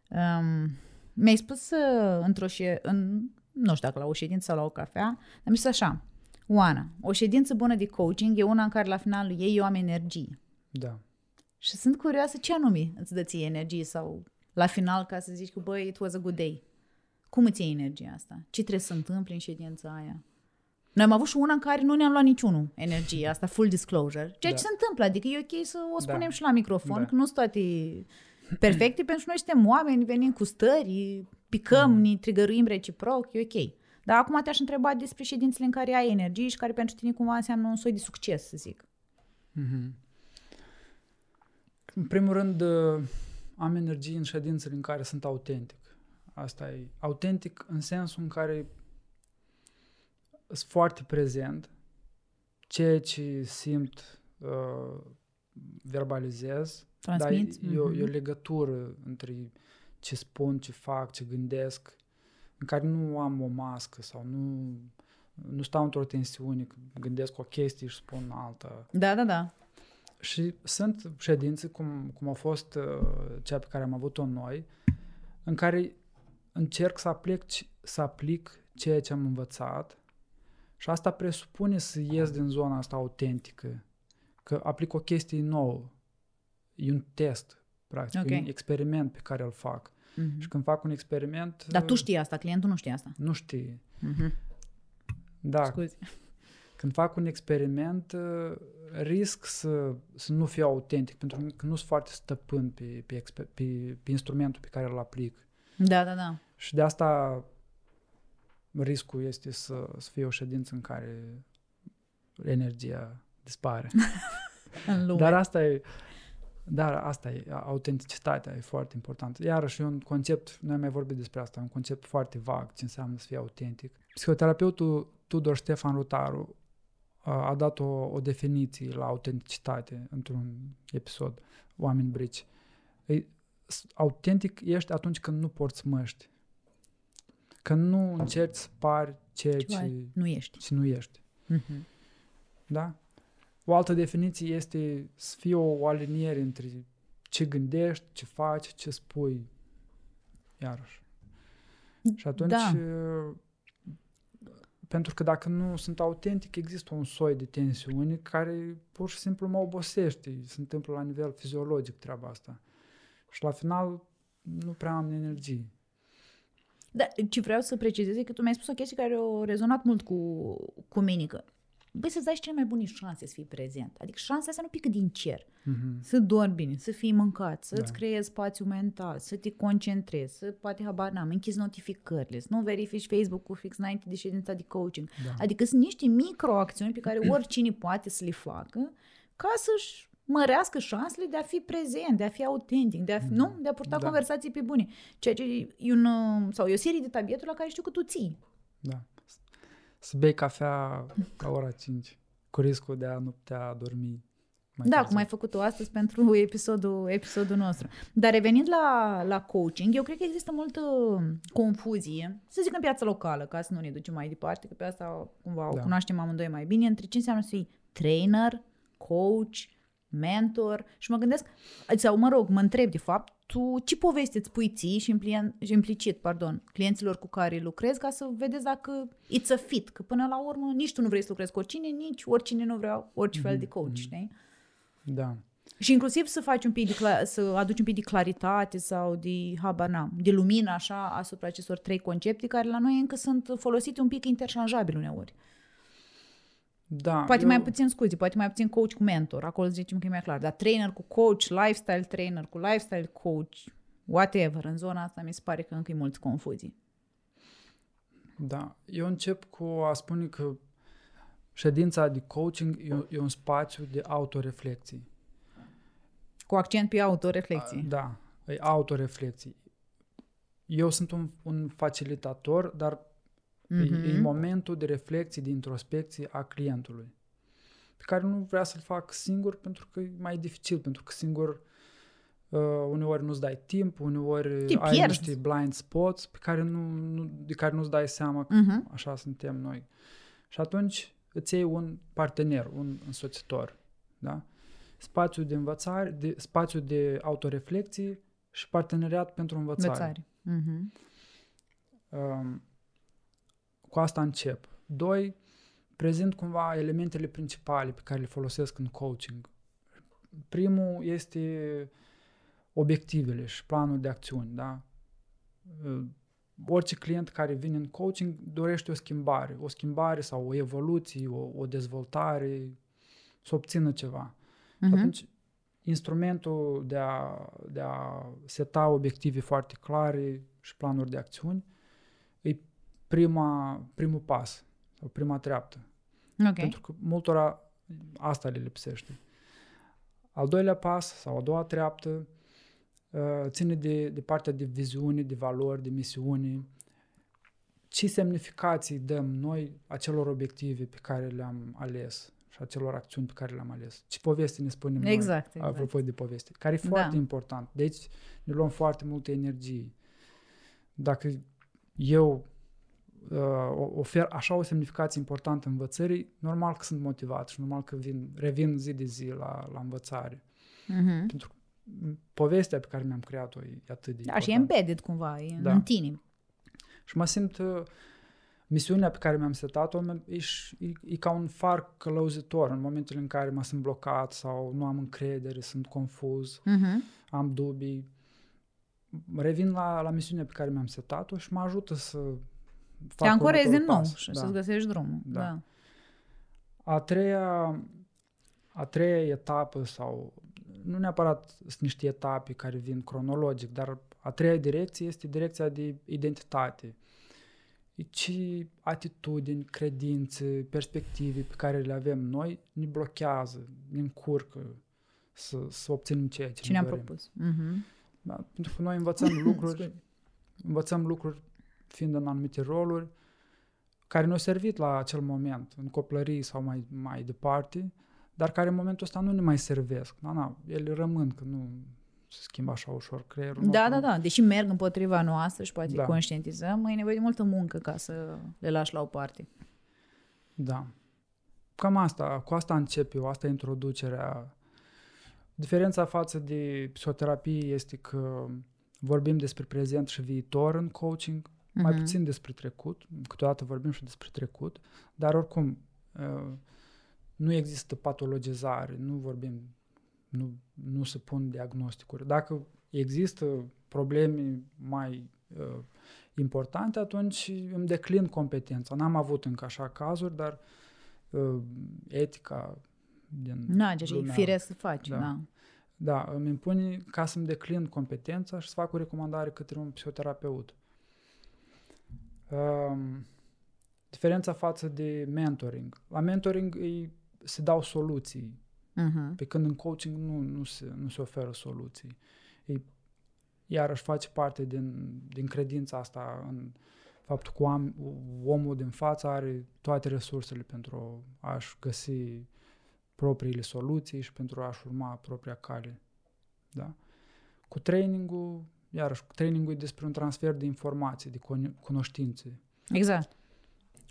Um, mi-ai spus uh, într-o șe- în, nu știu dacă la o ședință sau la o cafea, dar mi-a spus așa, Oana, o ședință bună de coaching e una în care la finalul ei eu am energie. Da. Și sunt curioasă ce anume îți dă ție energie sau la final ca să zici că, băi, it was a good day. Cum îți iei energia asta? Ce trebuie să întâmple în ședința aia? Noi am avut și una în care nu ne-am luat niciunul energia asta, full disclosure. Ceea da. ce se întâmplă, adică e ok să o spunem da. și la microfon, da. că nu sunt toate perfecte, pentru că noi suntem oameni, venim cu stări, picăm, mm. ne trigăruim reciproc, e ok. Dar acum te-aș întreba despre ședințele în care ai energie și care pentru tine cumva înseamnă un soi de succes, să zic. Mm-hmm. În primul rând, uh, am energie în ședințele în care sunt autentic. Asta e autentic în sensul în care sunt foarte prezent, ceea ce simt uh, verbalizez, Transmiți? dar e, o, e o mhm. legătură între ce spun, ce fac, ce gândesc, în care nu am o mască sau nu, nu stau într-o tensiune, gândesc o chestie și spun alta. Da, da, da. Și sunt ședințe, cum, cum a fost uh, cea pe care am avut-o noi, în care încerc să aplic, să aplic ceea ce am învățat și asta presupune să ies din zona asta autentică, că aplic o chestie nouă. E un test, practic, okay. e un experiment pe care îl fac. Mm-hmm. Și când fac un experiment... Dar tu știi asta, clientul nu știe asta. Nu știe. Mm-hmm. Da. Scuzi. Când fac un experiment, uh, risc să, să nu fiu autentic, pentru că nu sunt foarte stăpân pe, pe, pe, pe instrumentul pe care îl aplic. Da, da, da. Și de asta riscul este să, să fie o ședință în care energia dispare. în lume. Dar asta e, dar asta e, autenticitatea e foarte importantă. Iarăși e un concept, noi am mai vorbit despre asta, un concept foarte vag, ce înseamnă să fie autentic. Psihoterapeutul Tudor Ștefan Rutaru a dat o, o definiție la autenticitate într-un episod, Oameni brici. E, autentic ești atunci când nu porți măști. Când nu încerci să pari ceea ce nu ești. Ce nu ești. Uh-huh. Da? O altă definiție este să fie o aliniere între ce gândești, ce faci, ce spui. Iarăși. Și atunci da pentru că dacă nu sunt autentic, există un soi de tensiune care pur și simplu mă obosește. Se întâmplă la nivel fiziologic treaba asta. Și la final nu prea am energie. Da, ce vreau să precizez e că tu mi-ai spus o chestie care a rezonat mult cu, cu mine, că băi, să-ți dai cele mai bune șanse să fii prezent. Adică șansa asta nu pică din cer. Mm-hmm. Să dormi bine, să fii mâncat, să-ți da. creezi spațiu mental, să te concentrezi, să poate habar n-am, închizi notificările, să nu verifici Facebook-ul fix înainte de ședința de coaching. Da. Adică sunt niște microacțiuni pe care oricine poate să le facă ca să-și mărească șansele de a fi prezent, de a fi autentic, de a, fi, mm. nu? De a purta da. conversații pe bune. Ceea ce e un, sau e o serie de tabieturi la care știu că tu ții. Da să bei cafea la ora 5, cu riscul de a nu putea dormi. Mai da, târziu. cum ai făcut-o astăzi pentru episodul, episodul nostru. Dar revenind la, la coaching, eu cred că există multă confuzie, să zic în piața locală, ca să nu ne ducem mai departe, că pe asta cumva da. o cunoaștem amândoi mai bine, între ce înseamnă să fii trainer, coach, mentor și mă gândesc, sau mă rog, mă întreb de fapt, tu ce poveste îți pui ții și implicit, pardon, clienților cu care lucrezi ca să vedeți dacă it's a fit, că până la urmă nici tu nu vrei să lucrezi cu oricine, nici oricine nu vrea orice fel de mhm, coach, mm-hmm. știi? Da. Și inclusiv să faci un pic de, cla- să aduci un pic de claritate sau de, habar n-am, de lumină așa asupra acestor trei concepte care la noi încă sunt folosite un pic interșanjabil uneori. Da, poate eu... mai puțin scuze, poate mai puțin coach cu mentor, acolo zicem că e mai clar, dar trainer cu coach, lifestyle trainer cu lifestyle coach, whatever, în zona asta mi se pare că încă e mulți confuzii. Da. Eu încep cu a spune că ședința de coaching e, e un spațiu de autoreflexie. Cu accent pe autoreflexie. Da, e autoreflexie. Eu sunt un, un facilitator, dar mm-hmm. e, e Mhm. momentul de reflexie, de introspecție a clientului, pe care nu vrea să-l fac singur pentru că e mai dificil, pentru că singur uh, uneori nu-ți dai timp, uneori Te ai pierzi. niște blind spots pe care nu, nu, de care nu-ți dai seama că Mhm. așa suntem noi. Și atunci îți iei un partener, un însoțitor, da? Spațiu de învățare, de, spațiu de autoreflexie și parteneriat pentru învățare. Învățare. Mhm. Um, cu asta încep. Doi, prezint cumva elementele principale pe care le folosesc în coaching. Primul este obiectivele și planul de acțiuni, da? Uh, Orice client care vine în coaching dorește o schimbare, o schimbare sau o evoluție, o, o dezvoltare, să obțină ceva. Și Mhm. atunci, instrumentul de a, de a seta obiective foarte clare și planuri de acțiuni e prima, primul pas sau prima treaptă. Ok. Pentru că multora asta le lipsește. Al doilea pas sau a doua treaptă uh, ține de, de partea de viziune, de valori, de misiune. Ce semnificații dăm noi acelor obiective pe care le-am ales și acelor acțiuni pe care le-am ales? Ce poveste ne spunem noi? Exact, exact. apropo de poveste, care e Da. foarte important. Deci ne luăm foarte multă energie. Dacă eu uh, o- ofer așa o semnificație importantă învățării, normal că sunt motivat și normal că vin, revin zi de zi la, la învățare. Mhm. Pentru că m, povestea pe care mi-am creat-o e atât de Da, și e importantă. embedded cumva, e Da. în tine. Și mă simt uh, misiunea pe care mi-am setat-o mi- e, și- e, e ca un far călăuzitor în momentele în care mă sunt blocat sau nu am încredere, sunt confuz. Mhm. am dubii, revin la, la misiunea pe care mi-am setat-o și mă ajută să Te fac ancorezi din următorul nou pas. și Da. să-ți găsești drumul. Da. Da. A treia, a treia etapă sau nu neapărat sunt niște etape care vin cronologic, dar a treia direcție este direcția de identitate. E ce atitudini, credințe, perspective pe care le avem noi ne blochează, ne încurcă să, să obținem ceea ce Ce ne ne-am dorim. propus. Mhm. Da, pentru că noi învățăm lucruri, Scuze. învățăm lucruri fiind în anumite roluri care ne-au servit la acel moment, în copilărie sau mai, mai departe, dar care în momentul ăsta nu ne mai servesc. Da, na, ele rămân, că nu se schimbă așa ușor creierul. Da, nostru. da, da. Deși merg împotriva noastră și poate Da. conștientizăm, mai e nevoie de multă muncă ca să le lași la o parte. Da. Cam asta, cu asta încep eu, asta e introducerea. Diferența față de psihoterapie este că vorbim despre prezent și viitor în coaching, mai Mhm. puțin despre trecut, câteodată vorbim și despre trecut, dar oricum uh, nu există patologizare, nu vorbim, nu, nu se pun diagnosticuri. Dacă există probleme mai uh, importante, atunci îmi declin competența. N-am avut încă așa cazuri, dar uh, etica din Na, deci e lumea- firesc să faci, Da. da. da, îmi impune ca să-mi declin competența și să fac o recomandare către un psihoterapeut. Um, diferența față de mentoring. La mentoring îi, se dau soluții, Mhm. pe când în coaching nu, nu, se, nu se oferă soluții. Ei, iarăși face parte din, din credința asta în faptul că om, omul din față are toate resursele pentru a-și găsi propriile soluții și pentru a-și urma propria cale. Da? Cu trainingul, iarăși, trainingul e despre un transfer de informații, de con- cunoștințe. Exact.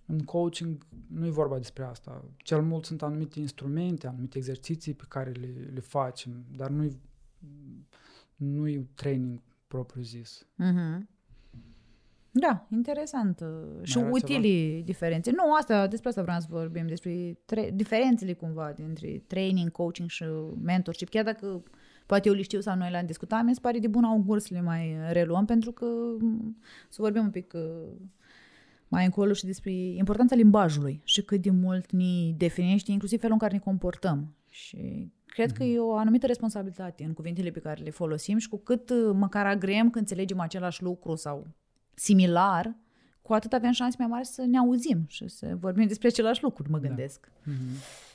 În coaching nu e vorba despre asta. Cel mult sunt anumite instrumente, anumite exerciții pe care le, le facem, dar nu e nu e training propriu zis. Mhm. Da, interesant. uh, Și era utili diferențe. Nu, asta, despre asta vreau să vorbim, despre tre- diferențele cumva dintre training, coaching și mentorship. Chiar dacă poate eu le știu sau noi le-am discutat, mi se pare de bun augur să le mai reluăm, pentru că m, să vorbim un pic uh, mai încolo și despre importanța limbajului și cât de mult ne definește, inclusiv felul în care ne comportăm. Și cred că e o anumită responsabilitate în cuvintele pe care le folosim și cu cât uh, măcar agrem că înțelegem același lucru sau similar, cu atât avem șanse mai mari să ne auzim și să vorbim despre același lucruri, mă Da. gândesc.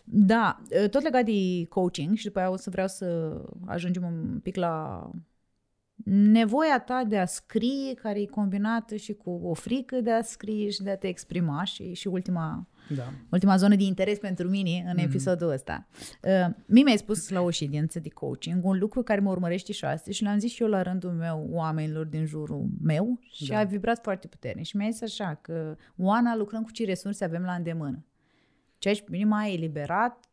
Mhm. Da, tot legat de coaching și după aia o să vreau să ajungem un pic la nevoia ta de a scrie, care e combinată și cu o frică de a scrie și de a te exprima și, și ultima, Da. ultima zonă de interes pentru mine în Mhm. episodul ăsta. Uh, mie mi-ai spus la o ședință de coaching un lucru care mă urmărește și astăzi și l-am zis și eu la rândul meu oamenilor din jurul meu și Da. a vibrat foarte puternic și mi-a zis așa că Oana lucrăm cu ce resurse avem la îndemână. Ceea ce pe mine m-a eliberat,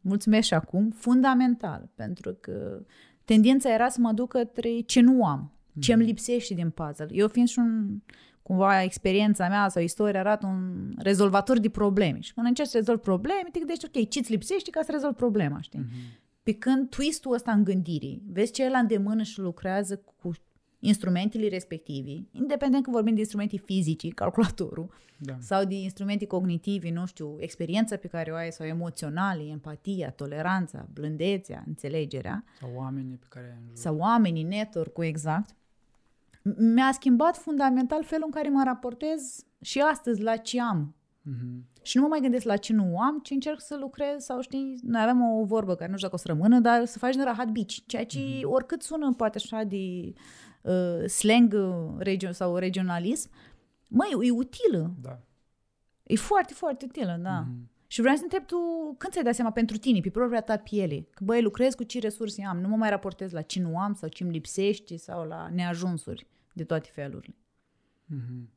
mulțumesc și acum, fundamental, pentru că tendința era să mă duc către ce nu am, ce îmi lipsește din puzzle. Eu fiind și un, cumva, experiența mea sau istoria arată un rezolvator de probleme. Și când încerci să rezolvi probleme, te gândești, ok, ce-ți lipsește ca să rezolvi problema, știi? Mhm. Pe când twistul ăsta în gândirii, vezi ce e la îndemână și lucrează cu instrumentele respectivi, independent că vorbim de instrumente fizice, calculatorul, Da. sau de instrumente cognitive, nu știu, experiența pe care o ai sau emoționale, empatia, toleranța, blândețea, înțelegerea, Sau oamenii pe care ai în jur. sau oamenii, network exact, m- mi-a schimbat fundamental felul în care mă raportez și astăzi la ce am. Mhm. Și nu mă mai gândesc la ce nu am, ci încerc să lucrez sau știi, noi avem o vorbă care nu știu dacă o să rămână, dar să faci din rahat bici, ceea ce Mhm. oricât sună poate așa de uh, slang uh, regio- sau regionalism, măi, e utilă, Da. e foarte, foarte utilă, da. Mhm. Și vreau să întreb tu, când ți-ai dat seama pentru tine, pe propria ta piele, că băi, lucrez cu ce resurse am, nu mă mai raportez la ce nu am sau ce îmi lipsește sau la neajunsuri de toate felurile. Mhm.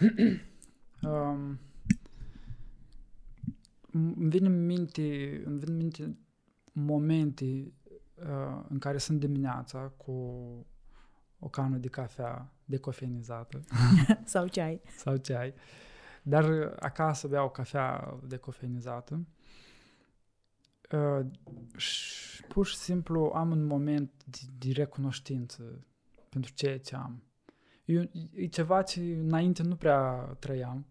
um, îmi vine în minte, îmi vin în minte momente uh, în care sunt dimineața cu o cană de cafea decofeinizată sau ce ai? sau ceai, dar uh, acasă beau cafea decofeinizată uh, și pur și simplu am un moment de, de recunoștință pentru ceea ce am. Eu, e ceva ce înainte nu prea trăiam,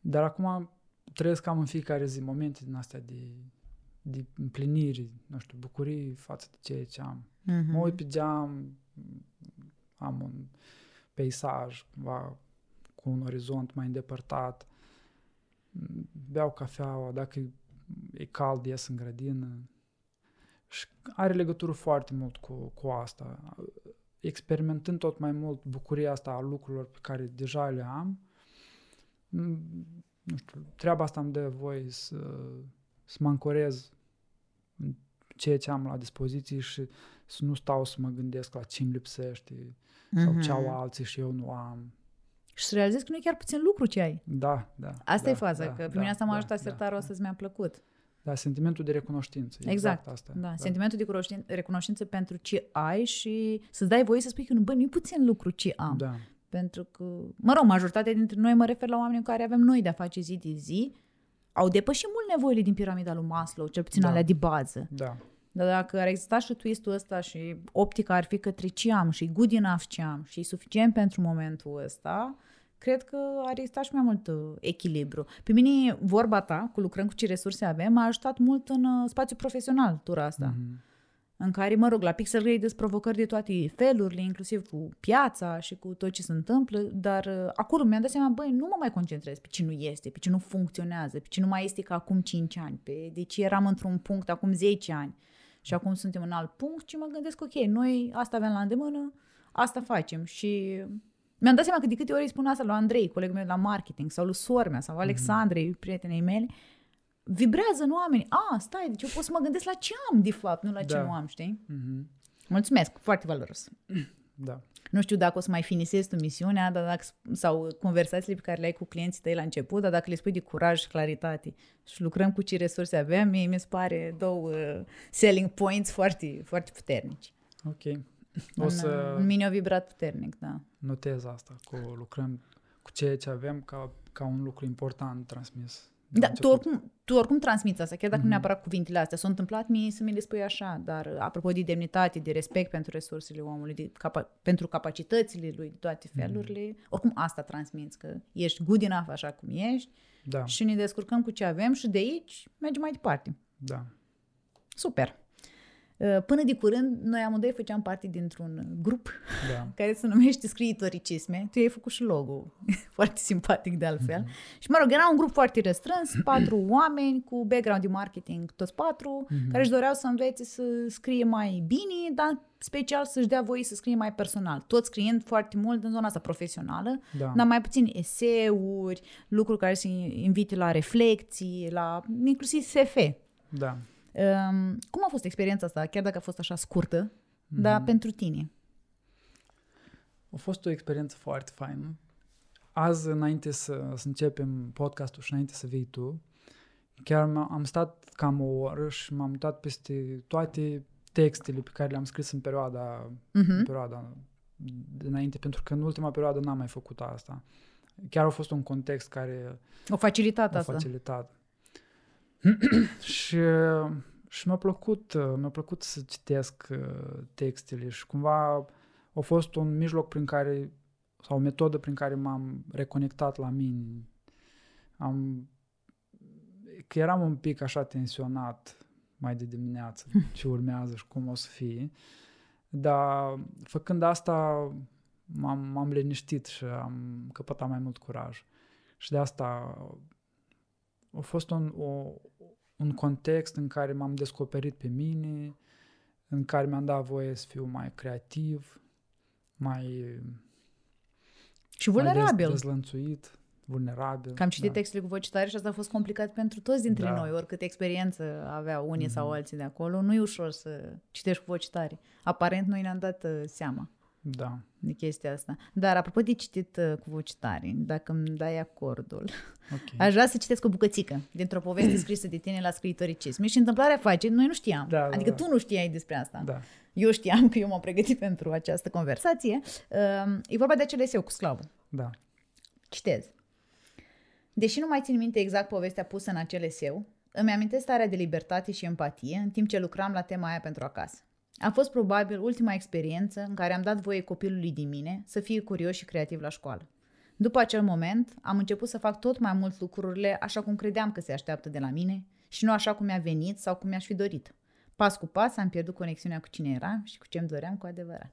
dar acum trăiesc cam în fiecare zi momente din astea de, de împliniri, nu știu, bucurii față de ceea ce am. Mm-hmm. Mă uit pe geam, am un peisaj cumva cu un orizont mai îndepărtat, beau cafeaua, dacă e- e cald, ies în grădină. Și are legătură foarte mult cu, cu asta. Experimentând tot mai mult bucuria asta a lucrurilor pe care deja le am, m, nu știu, treaba asta îmi dă voie să, să mă ancorez în ceea ce am la dispoziție și să nu stau să mă gândesc la ce îmi lipsește sau ce au alții și eu nu am. Și să realizezi că nu e chiar puțin lucru ce ai. Da, da. Asta da, e faza, da, că pe da, mine asta m-a da, ajutat da, sertarul da. astăzi, mi-a plăcut. Da, sentimentul de recunoștință. Exact, Exact, asta. Da, sentimentul de cunoștin- recunoștință pentru ce ai și să-ți dai voie să spui că nu, bă, nu e puțin lucru ce am. Da, Pentru că, mă rog, majoritatea dintre noi mă refer la oameni cu care avem noi de-a face zi de zi, au depășit mult nevoile din piramida lui Maslow, cel puțin Da. alea de bază. da, Dar dacă ar exista și twistul ăsta și optica ar fi către ce am și good enough ce am și e suficient pentru momentul ăsta, cred că ar exista și mai mult uh, echilibru. Pe mine, vorba ta, cu lucrăm cu ce resurse avem, m-a ajutat mult în uh, spațiu profesional, tura asta. Mhm. În care, mă rog, la Pixel Grade sunt provocări de toate felurile, inclusiv cu piața și cu tot ce se întâmplă, dar uh, acolo mi-am dat seama, băi, nu mă mai concentrez pe ce nu este, pe ce nu funcționează, pe ce nu mai este ca acum 5 ani, pe de ce eram într-un punct acum 10 ani și acum suntem în alt punct și mă gândesc, ok, noi asta avem la îndemână, asta facem și mi-am dat seama că de câte ori îi spun asta lui Andrei, colegul meu la marketing, sau lui sormea, sau Alexandrei, prietenei mele, vibrează în oameni. A, stai, deci eu pot să mă gândesc la ce am, de fapt, nu la ce Da. nu am, știi? Mhm. Mulțumesc, foarte valoros. da. Nu știu dacă o să mai finisezi tu misiunea dar dacă, sau conversațiile pe care le ai cu clienții tăi la început, dar dacă le spui de curaj și claritate și lucrăm cu ce resurse avem, mie mi se pare două uh, selling points foarte, foarte puternici. Ok. O în, să în mine au vibrat puternic, da. notez asta, cu lucrăm cu ceea ce avem ca, ca un lucru important transmis. De Da, la tu început. oricum, tu oricum transmiți asta, chiar dacă Mhm. nu neapărat cuvintele astea. S-au întâmplat mie să mi le spui așa, dar uh, apropo de demnitate, de respect pentru resursele omului, de capa- pentru capacitățile lui, de toate Mhm. felurile, oricum asta transmiți, că ești good enough așa cum ești Da, și ne descurcăm cu ce avem și de aici mergem mai departe. da. Super! Uh, Până de curând, noi amândoi făceam parte dintr-un grup Da. care se numește Scriitoricisme. Tu ai făcut și logo, foarte simpatic de altfel. Mhm. Și mă rog, era un grup foarte restrâns, patru oameni cu background de marketing, toți patru, Mhm. care își doreau să învețe să scrie mai bine, dar special să-și dea voie să scrie mai personal. Toți scriind foarte mult în zona asta profesională, Da. dar mai puțin eseuri, lucruri care să invite la reflexii, la inclusiv SF. Da. Um, cum a fost experiența asta, chiar dacă a fost așa scurtă, dar pentru tine? A fost o experiență foarte faină. Azi, înainte să, să începem podcastul și înainte să vii tu, chiar m- am stat cam o oră și m-am uitat peste toate textele pe care le-am scris în perioada, Mhm. în perioada dinainte, pentru că în ultima perioadă n-am mai făcut asta. Chiar a fost un context care O facilitate m-a asta. facilitat. și, și mi-a plăcut, uh, mi-a plăcut să citesc uh, textele și cumva a fost un mijloc prin care, sau o metodă prin care m-am reconectat la mine. Am, că eram un pic așa tensionat mai de dimineață ce urmează și cum o să fie. Dar făcând asta m-am, m-am liniștit și am căpătat mai mult curaj. Și de asta a fost un, o, un context în care m-am descoperit pe mine, în care mi-am dat voie să fiu mai creativ, mai, Și mai vulnerabil. dez, dezlănțuit, vulnerabil. Că am citit da. textele cu voce tare și asta a fost complicat pentru toți dintre Da. noi, oricât experiență aveau unii sau Mhm. alții de acolo. Nu e ușor să citești cu voce tare. Aparent noi ne-am dat uh, seama Da. de chestia asta. Dar apropo de citit uh, cu voce tare, dacă îmi dai acordul, Ok. aș vrea să citesc o bucățică dintr-o poveste scrisă de tine la scriitoricism. Și întâmplarea face, noi nu știam. Da, da, adică da. tu nu știai despre asta. Da. Eu știam că eu m-am pregătit pentru această conversație. Uh, E vorba de acel eseu cu sclavul. Da. Citez. Deși nu mai țin minte exact povestea pusă în acel eseu, îmi amintesc starea de libertate și empatie în timp ce lucram la tema aia pentru acasă. A fost probabil ultima experiență în care am dat voie copilului din mine să fie curios și creativ la școală. După acel moment, am început să fac tot mai mult lucrurile așa cum credeam că se așteaptă de la mine și nu așa cum mi-a venit sau cum mi-aș fi dorit. Pas cu pas am pierdut conexiunea cu cine eram și cu ce îmi doream cu adevărat.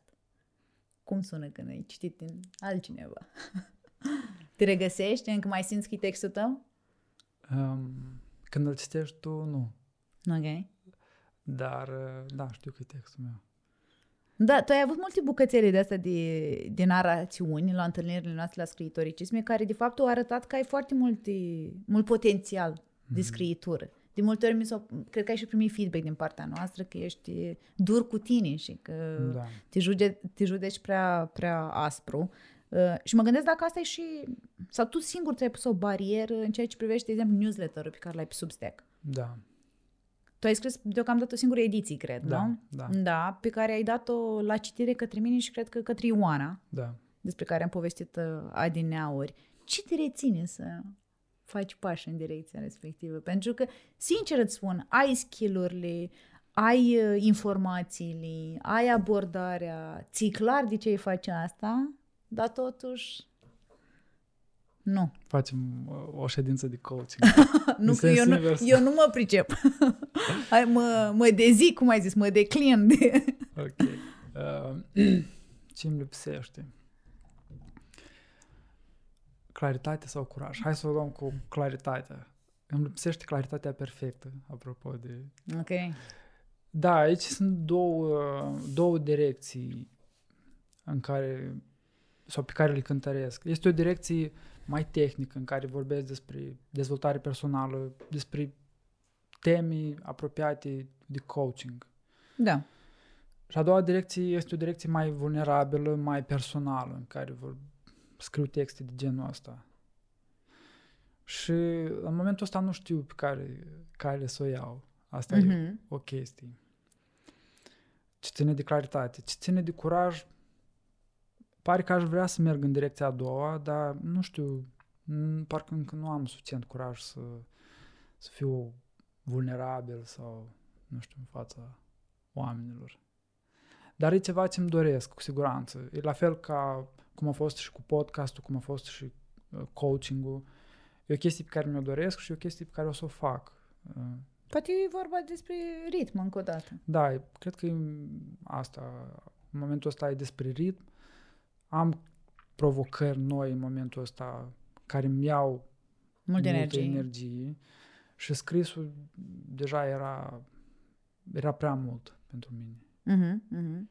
Cum sună când ai citit din altcineva? Te regăsești? Încă mai simți că e textul tău? Um, când îl citești tu, nu. Ok. Dar, uh, da, știu că e textul meu. Da, tu ai avut multe bucățele de astea de, de narațiuni la întâlnirile noastre la scriitoricisme, care de fapt au arătat că ai foarte mult, mult potențial de scriitură. De multe ori mi s-au, cred că ai și primit feedback din partea noastră că ești dur cu tine și că Da. te, jude, te judeci prea, prea aspru. Uh, și mă gândesc dacă asta e și... Sau tu singur ți-ai pus o barieră în ceea ce privește, de exemplu, newsletter-ul pe care l-ai pe Substack. Da. Tu ai scris deocamdată o singură ediție, cred, Da, nu? da. Da, pe care ai dat-o la citire către mine și cred că către Ioana, Da. despre care am povestit uh, adineauri. Ce te reține să faci pași în direcția respectivă? Pentru că, sincer îți spun, ai skill-urile, ai uh, informațiile, ai abordarea, ți clar de ce îi face asta, dar totuși nu. Facem uh, o ședință de coaching. nu În că eu sens nu, invers. eu nu mă pricep. Hai, mă, mă dezic, cum ai zis, mă declin de... ok. Uh, ce îmi lipsește? Claritate sau curaj? Hai să o luăm cu claritatea. Îmi lipsește claritatea perfectă, apropo de... Ok. Da, aici sunt două, două direcții în care, sau pe care le cântăresc. Este o direcție mai tehnică în care vorbesc despre dezvoltare personală, despre teme apropiate de coaching. Da. Și a doua direcție este o direcție mai vulnerabilă, mai personală, în care vor scriu texte de genul ăsta. Și în momentul ăsta nu știu pe care, care să o iau. Asta mm-hmm. e Mhm. o chestie. Ce ține de claritate. Ce ține de curaj, pare că aș vrea să merg în direcția a doua, dar nu știu, n- parcă încă nu am suficient curaj să, să fiu vulnerabil sau, nu știu, în fața oamenilor. Dar e ceva ce îmi doresc, cu siguranță. E la fel ca cum a fost și cu podcastul, cum a fost și uh, coaching-ul. E o chestie pe care mi-o doresc și e o chestie pe care o să o fac. Uh, Poate e vorba despre ritm încă o dată. Da, cred că e asta. În momentul ăsta e despre ritm. Am provocări noi în momentul ăsta care îmi iau Multă multă energie. energie și scrisul deja era, era prea mult pentru mine. Mhm, mhm.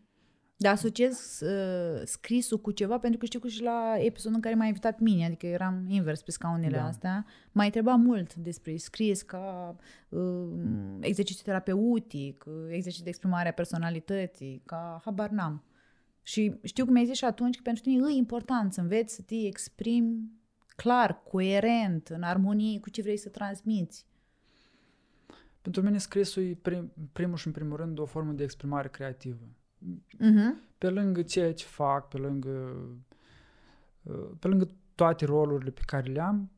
Dar asociez uh, scrisul cu ceva pentru că știu că și la episodul în care m-a invitat pe mine, adică eram invers pe scaunele Da. astea, m-a întrebat mult despre scris ca uh, exercițiu terapeutic, uh, exercițiu de exprimare a personalității, ca habar n-am. Și știu că mi-ai zis și atunci că pentru tine e important să înveți să te exprimi clar, coerent, în armonie cu ce vrei să transmiți. Pentru mine scrisul e prim, primul și în primul rând o formă de exprimare creativă. Mhm. Pe lângă ceea ce fac, pe lângă, uh, pe lângă toate rolurile pe care le am,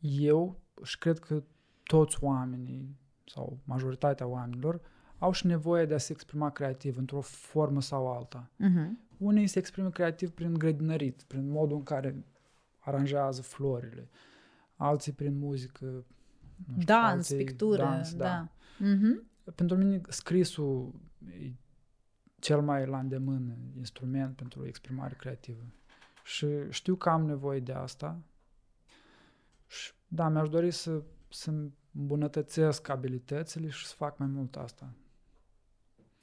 eu și cred că toți oamenii sau majoritatea oamenilor au și nevoie de a se exprima creativ într-o formă sau alta. Mhm. Unii se exprimă creativ prin grădinărit, prin modul în care aranjează florile, alții prin muzică, nu știu, Dans, alții pictură, dans, da. Mhm. Pentru mine scrisul e cel mai la îndemână instrument pentru exprimare creativă. Și știu că am nevoie de asta. Și da, mi-aș dori să, să îmbunătățesc abilitățile și să fac mai mult asta.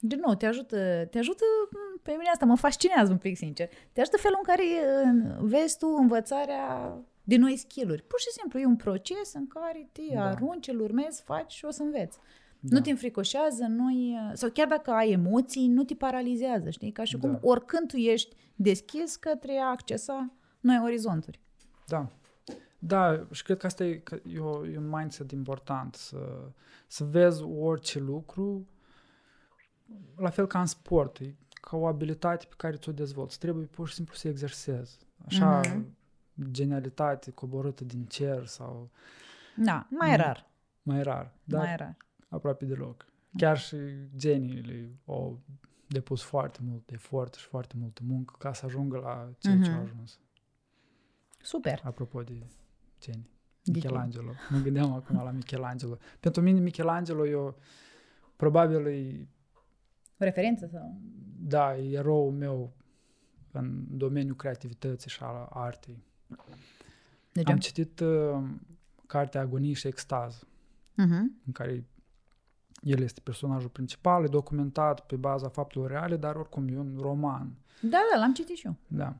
Din nou, te ajută, te ajută, m, pe mine asta mă fascinează un pic, sincer. Te ajută felul în care uh, vezi tu învățarea de noi skill-uri. Pur și simplu, e un proces în care te Da. arunci, îl urmezi, faci și o să înveți. Da. Nu te înfricoșează, nu sau chiar dacă ai emoții, nu te paralizează, știi? Ca și cum Da. oricând tu ești deschis către a accesa noi orizonturi. Da. Da, și cred că asta e, că e, o, e un mindset important, să, să vezi orice lucru, la fel ca în sport, e ca o abilitate pe care ți-o dezvolți. Trebuie pur și simplu să exersezi. Așa, Mhm. genialitate coborâtă din cer sau Da, mai Mm. rar, mai rar, dar mai rar. aproape deloc. Chiar și geniile au depus foarte mult efort și foarte multă muncă ca să ajungă la ceea ce Mhm. au ajuns. Super. Apropo de genii. De Michelangelo. Mă gândeam acum la Michelangelo. Pentru mine Michelangelo e o, probabil e, Referință sau? da, e eroul meu în domeniul creativității și al artei. De ce? Am citit uh, cartea Agonie și Extaz, Mhm. în care el este personajul principal, e documentat pe baza faptelor reale, dar oricum e un roman. Da, da, l-am citit și eu. Da.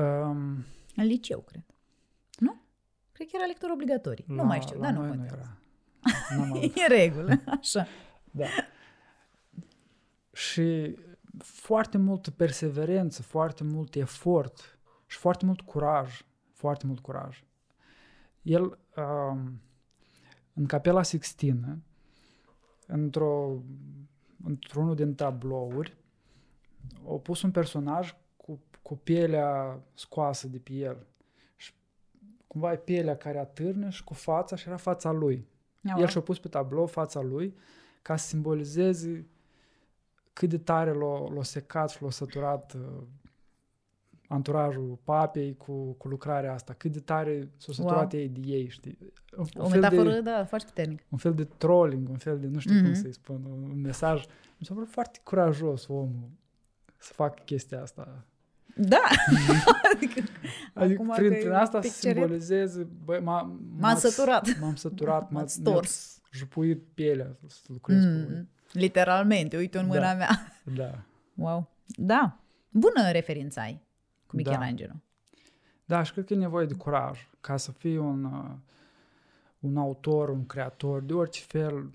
Um, În liceu, cred. Nu? Cred că era lectură obligatorie. Nu mai știu, la dar nu noi nu contează. era. N-am avut. E în regulă, așa. Da. Și foarte multă perseverență, foarte mult efort și foarte mult curaj. Foarte mult curaj. El, um, în Capela Sixtină, într-o, într-unul din tablouri, au pus un personaj cu, cu pielea scoasă de pe el. Și cumva e pielea care atârnă și cu fața și era fața lui. Ia El și-a pus pe tablou fața lui ca să simbolizeze cât de tare l-a, l-a secat și l-a săturat uh, anturajul papei cu, cu lucrarea asta, cât de tare s-a săturat Wow. ei de ei, știi? Un, O fel metaforă, de, da, foarte puternică. un fel de trolling, un fel de, nu știu mm-hmm. cum Mhm. să-i spun, un, un mesaj. Mi s-a părut foarte curajos omul să facă chestia asta. Da! adică, Adică acum prin, că prin e asta să pictured, simbolizeze, băi, m-a, M-am m-ați- săturat. M-am săturat, m-a M-ați stors. jupuit pielea să lucrez cu voi. Mm, literalmente, uite în Da. mâna mea. Da. Wow. Da. Bună referință ai cu Da. Michelangelo. Da, și cred că e nevoie de curaj ca să fii un, uh, un autor, un creator, de orice fel,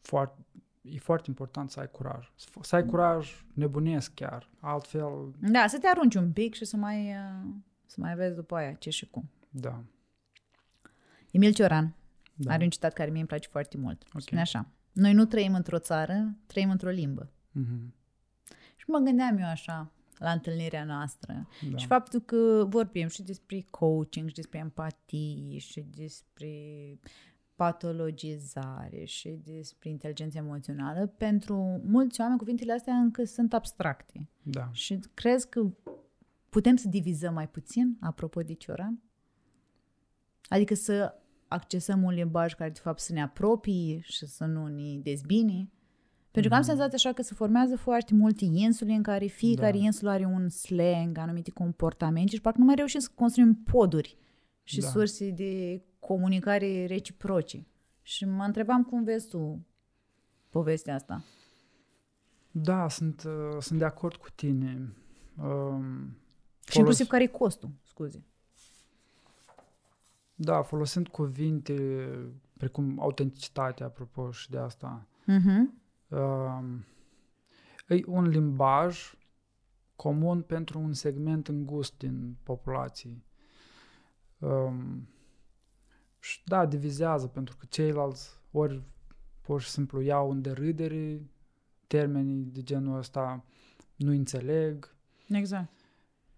foarte, e foarte important să ai curaj. Să, f- să ai curaj nebunesc chiar, altfel, Da, să te arunci un pic și să mai, uh, să mai vezi după aia ce și cum. da. Emil Cioran da. are un citat care mie îmi place foarte mult. Ok. Spune așa. Noi nu trăim într-o țară, trăim într-o limbă. Mhm. Și mă gândeam eu așa la întâlnirea noastră. Da. Și faptul că vorbim și despre coaching, și despre empatie, și despre patologizare, și despre inteligență emoțională, pentru mulți oameni cuvintele astea încă sunt abstracte. da. Și crezi că putem să divizăm mai puțin, apropo de Cioran? Adică să accesăm un limbaj care de fapt să ne apropie și să nu ne dezbine. Pentru că am Mhm. senzația așa că se formează foarte multe insule în care fiecare Da. insulă are un slang, anumite comportamente și parcă nu mai reușim să construim poduri și Da. surse de comunicare reciproce. Și mă întrebam cum vezi tu povestea asta. Da, sunt, uh, sunt de acord cu tine. Um, Și inclusiv care e costul, scuze. Da, folosind cuvinte precum autenticitate, apropo și de asta. Mhm. Um, e un limbaj comun pentru un segment îngust din populație. Um, și da, divizează, pentru că ceilalți ori pur și simplu iau în derâdere termenii de genul ăsta, nu înțeleg. Exact.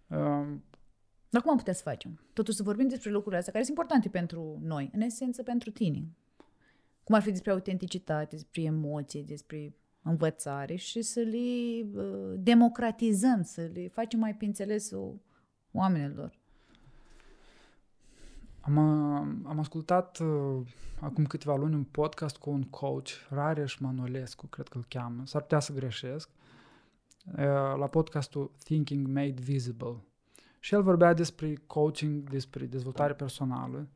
Um, Dar cum am putea să facem? Totuși să vorbim despre lucrurile astea care sunt importante pentru noi, în esență pentru tine. Cum ar fi despre autenticitate, despre emoții, despre învățare și să le uh, democratizăm, să le facem mai pe înțelesul oamenilor. Am, uh, am ascultat uh, acum câteva luni un podcast cu un coach, Rareș Manolescu, cred că îl cheamă, s-ar putea să greșesc, uh, la podcastul Thinking Made Visible. Și el vorbea despre coaching, despre dezvoltare personală,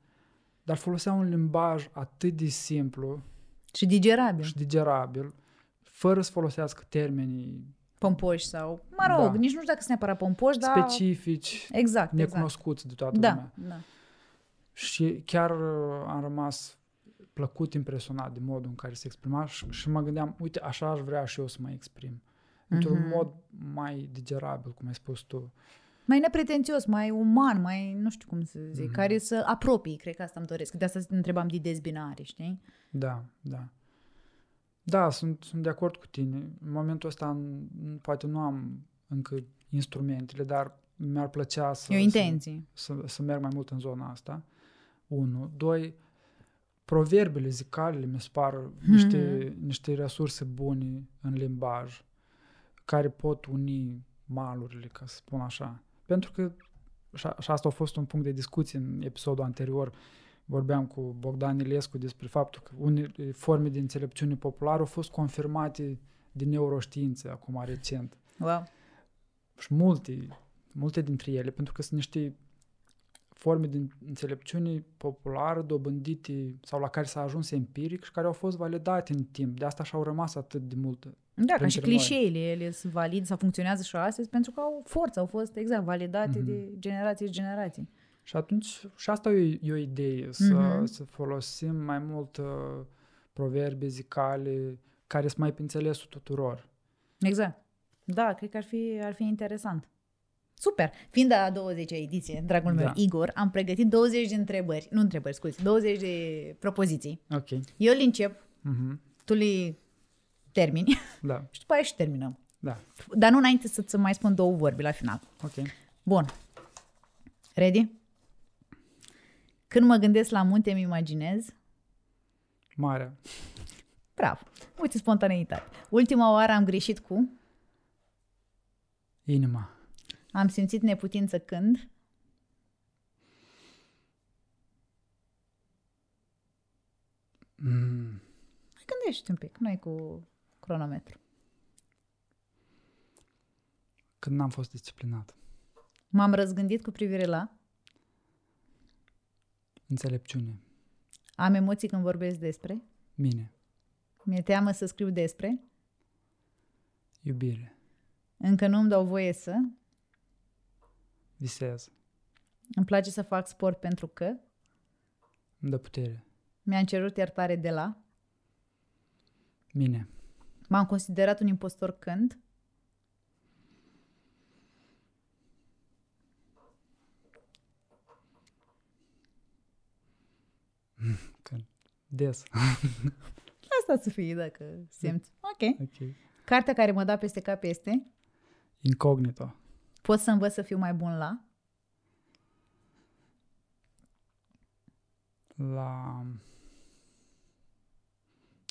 dar folosea un limbaj atât de simplu Și digerabil. și digerabil, fără să folosească termenii Pompoși sau, mă rog, Da. nici nu știu dacă sunt neapărat pompoși, dar... specifici, Exact, exact. necunoscuți de toată Da, lumea. da. Și chiar uh, am rămas plăcut impresionat de modul în care se exprima și, și mă gândeam, uite, așa aș vrea și eu să mă exprim. Într-un Mhm. mod mai digerabil, cum ai spus tu. Mai nepretențios, mai uman, mai nu știu cum să zic, Mhm. care să apropii, cred că asta îmi doresc. De asta te întrebam de dezbinare, știi? Da, da. Da, sunt, sunt de acord cu tine. În momentul ăsta n- poate nu am încă instrumentele, dar mi-ar plăcea să, E o intenție. să, să, să merg mai mult în zona asta. Unu. Doi, proverbele zicalele mi se par niște, niște resurse bune în limbaj care pot uni malurile, ca să spun așa. Pentru că, și, a- și asta a fost un punct de discuție în episodul anterior, vorbeam cu Bogdan Ilescu despre faptul că unele forme de înțelepciune populară au fost confirmate de neuroștiințe acum recent. Wow. Și multe, multe dintre ele, pentru că sunt niște forme de înțelepciune populară dobândite sau la care s-a ajuns empiric și care au fost validate în timp. De asta și-au rămas atât de multe. Da, ca și Printre noi. clișeile, ele sunt valide sau funcționează și astăzi pentru că au forță, au fost exact validate Mhm. de generații și generații. Și atunci, și asta e, e o idee, să, Mhm. să folosim mai mult uh, proverbe zicale care sunt mai pe înțelesul tuturor. Exact. Da, cred că ar fi, ar fi interesant. Super! Fiind a 20-a ediție, dragul meu Da. Igor, am pregătit 20 de întrebări, nu întrebări, scuze, 20 de propoziții. Ok. Eu le încep, Mhm. tu le termini Da, și după aia și terminăm. da. Dar nu înainte să-ți mai spun două vorbi la final. Ok. Bun. Ready? Când mă gândesc la munte, îmi imaginez. Marea. Bravo. Uite, spontaneitate. Ultima oară am greșit cu... Inima. Am simțit neputință când... Mm. Mai gândești un pic, nu cu cronometru. Când n-am fost disciplinat. M-am răzgândit cu privire la... Înțelepciune. Am emoții când vorbesc despre... Mine. Mi-e teamă să scriu despre... Iubire. Încă nu-mi dau voie să... Visez. Îmi place să fac sport pentru că... Îmi dă putere. Mi-am cerut iertare de la... Mine. M-am considerat un impostor când... Când. Des. Asta să fie dacă simți. Ok. ok. Cartea care mă da peste cap este Incognito. Pot să învăț să fiu mai bun la... La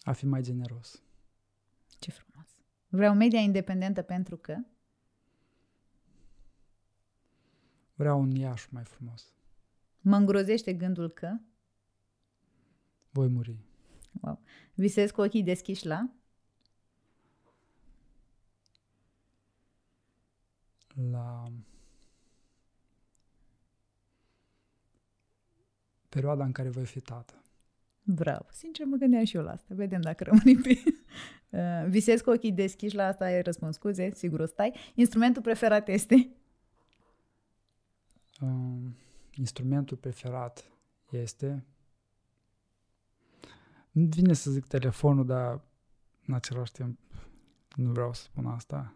a fi mai generos. Ce frumos. Vreau media independentă pentru că... Vreau un Iași mai frumos. Mă îngrozește gândul că... Voi muri. Wow. Visezi cu ochii deschiși la? La perioada în care voi fi tată. Bravo. Sincer, mă gândeam și eu la asta. Vedem dacă rămâni pe... Uh, visezi cu ochii deschiși la asta, ai răspuns. Scuze, sigur o stai. Instrumentul preferat este? Uh, instrumentul preferat este... Nu vine să zic telefonul, dar în același timp nu vreau să spun asta.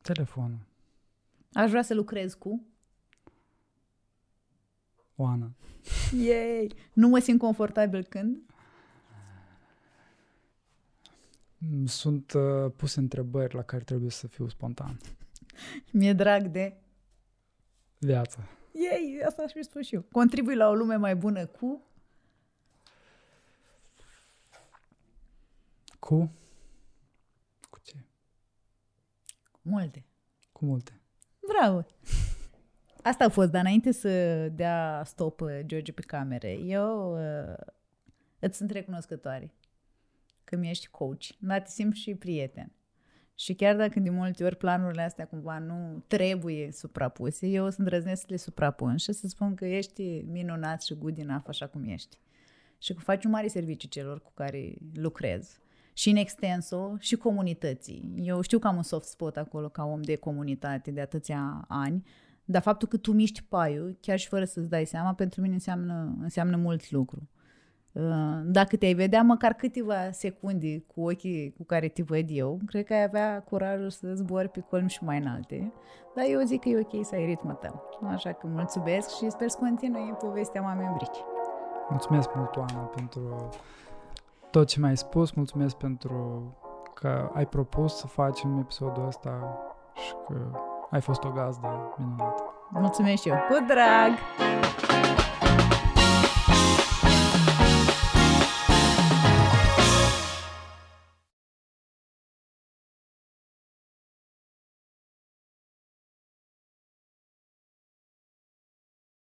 Telefonul. Aș vrea să lucrez cu? Oana. Yay! Nu mă simt confortabil când? Mm, Sunt uh, puse întrebări la care trebuie să fiu spontan. Mi-e drag de... Viața. Yay! Asta aș fi spus și eu. Contribui la o lume mai bună cu... Cu? Cu ce? Multe. Cu multe. Bravo! Asta a fost, dar înainte să dea stop uh, George pe camere, eu uh, îți sunt recunoscătoare că mi-ești coach, dar te simt și prieten. Și chiar dacă de multe ori planurile astea cumva nu trebuie suprapuse, eu o să îndrăznesc să le suprapun și să spun că ești minunat și good enough așa cum ești. Și că faci un mare serviciu celor cu care lucrez. Și în extenso, și comunității. Eu știu că am un soft spot acolo ca om de comunitate de atâția ani, dar faptul că tu miști paiul, chiar și fără să-ți dai seama, pentru mine înseamnă, înseamnă mult lucru. Uh, Dacă te-ai vedea măcar câteva secunde cu ochii cu care te văd eu, cred că ai avea curajul să zbori pe colmi și mai înalte. Dar eu zic că e ok să ai ritmul tău. Așa că mulțumesc și sper să continui povestea mamei Brici. Mulțumesc mult, Oana, pentru tot ce mi-ai spus. Mulțumesc pentru că ai propus să facem episodul ăsta și că ai fost o gazdă minunată. Mulțumesc și eu. Cu drag!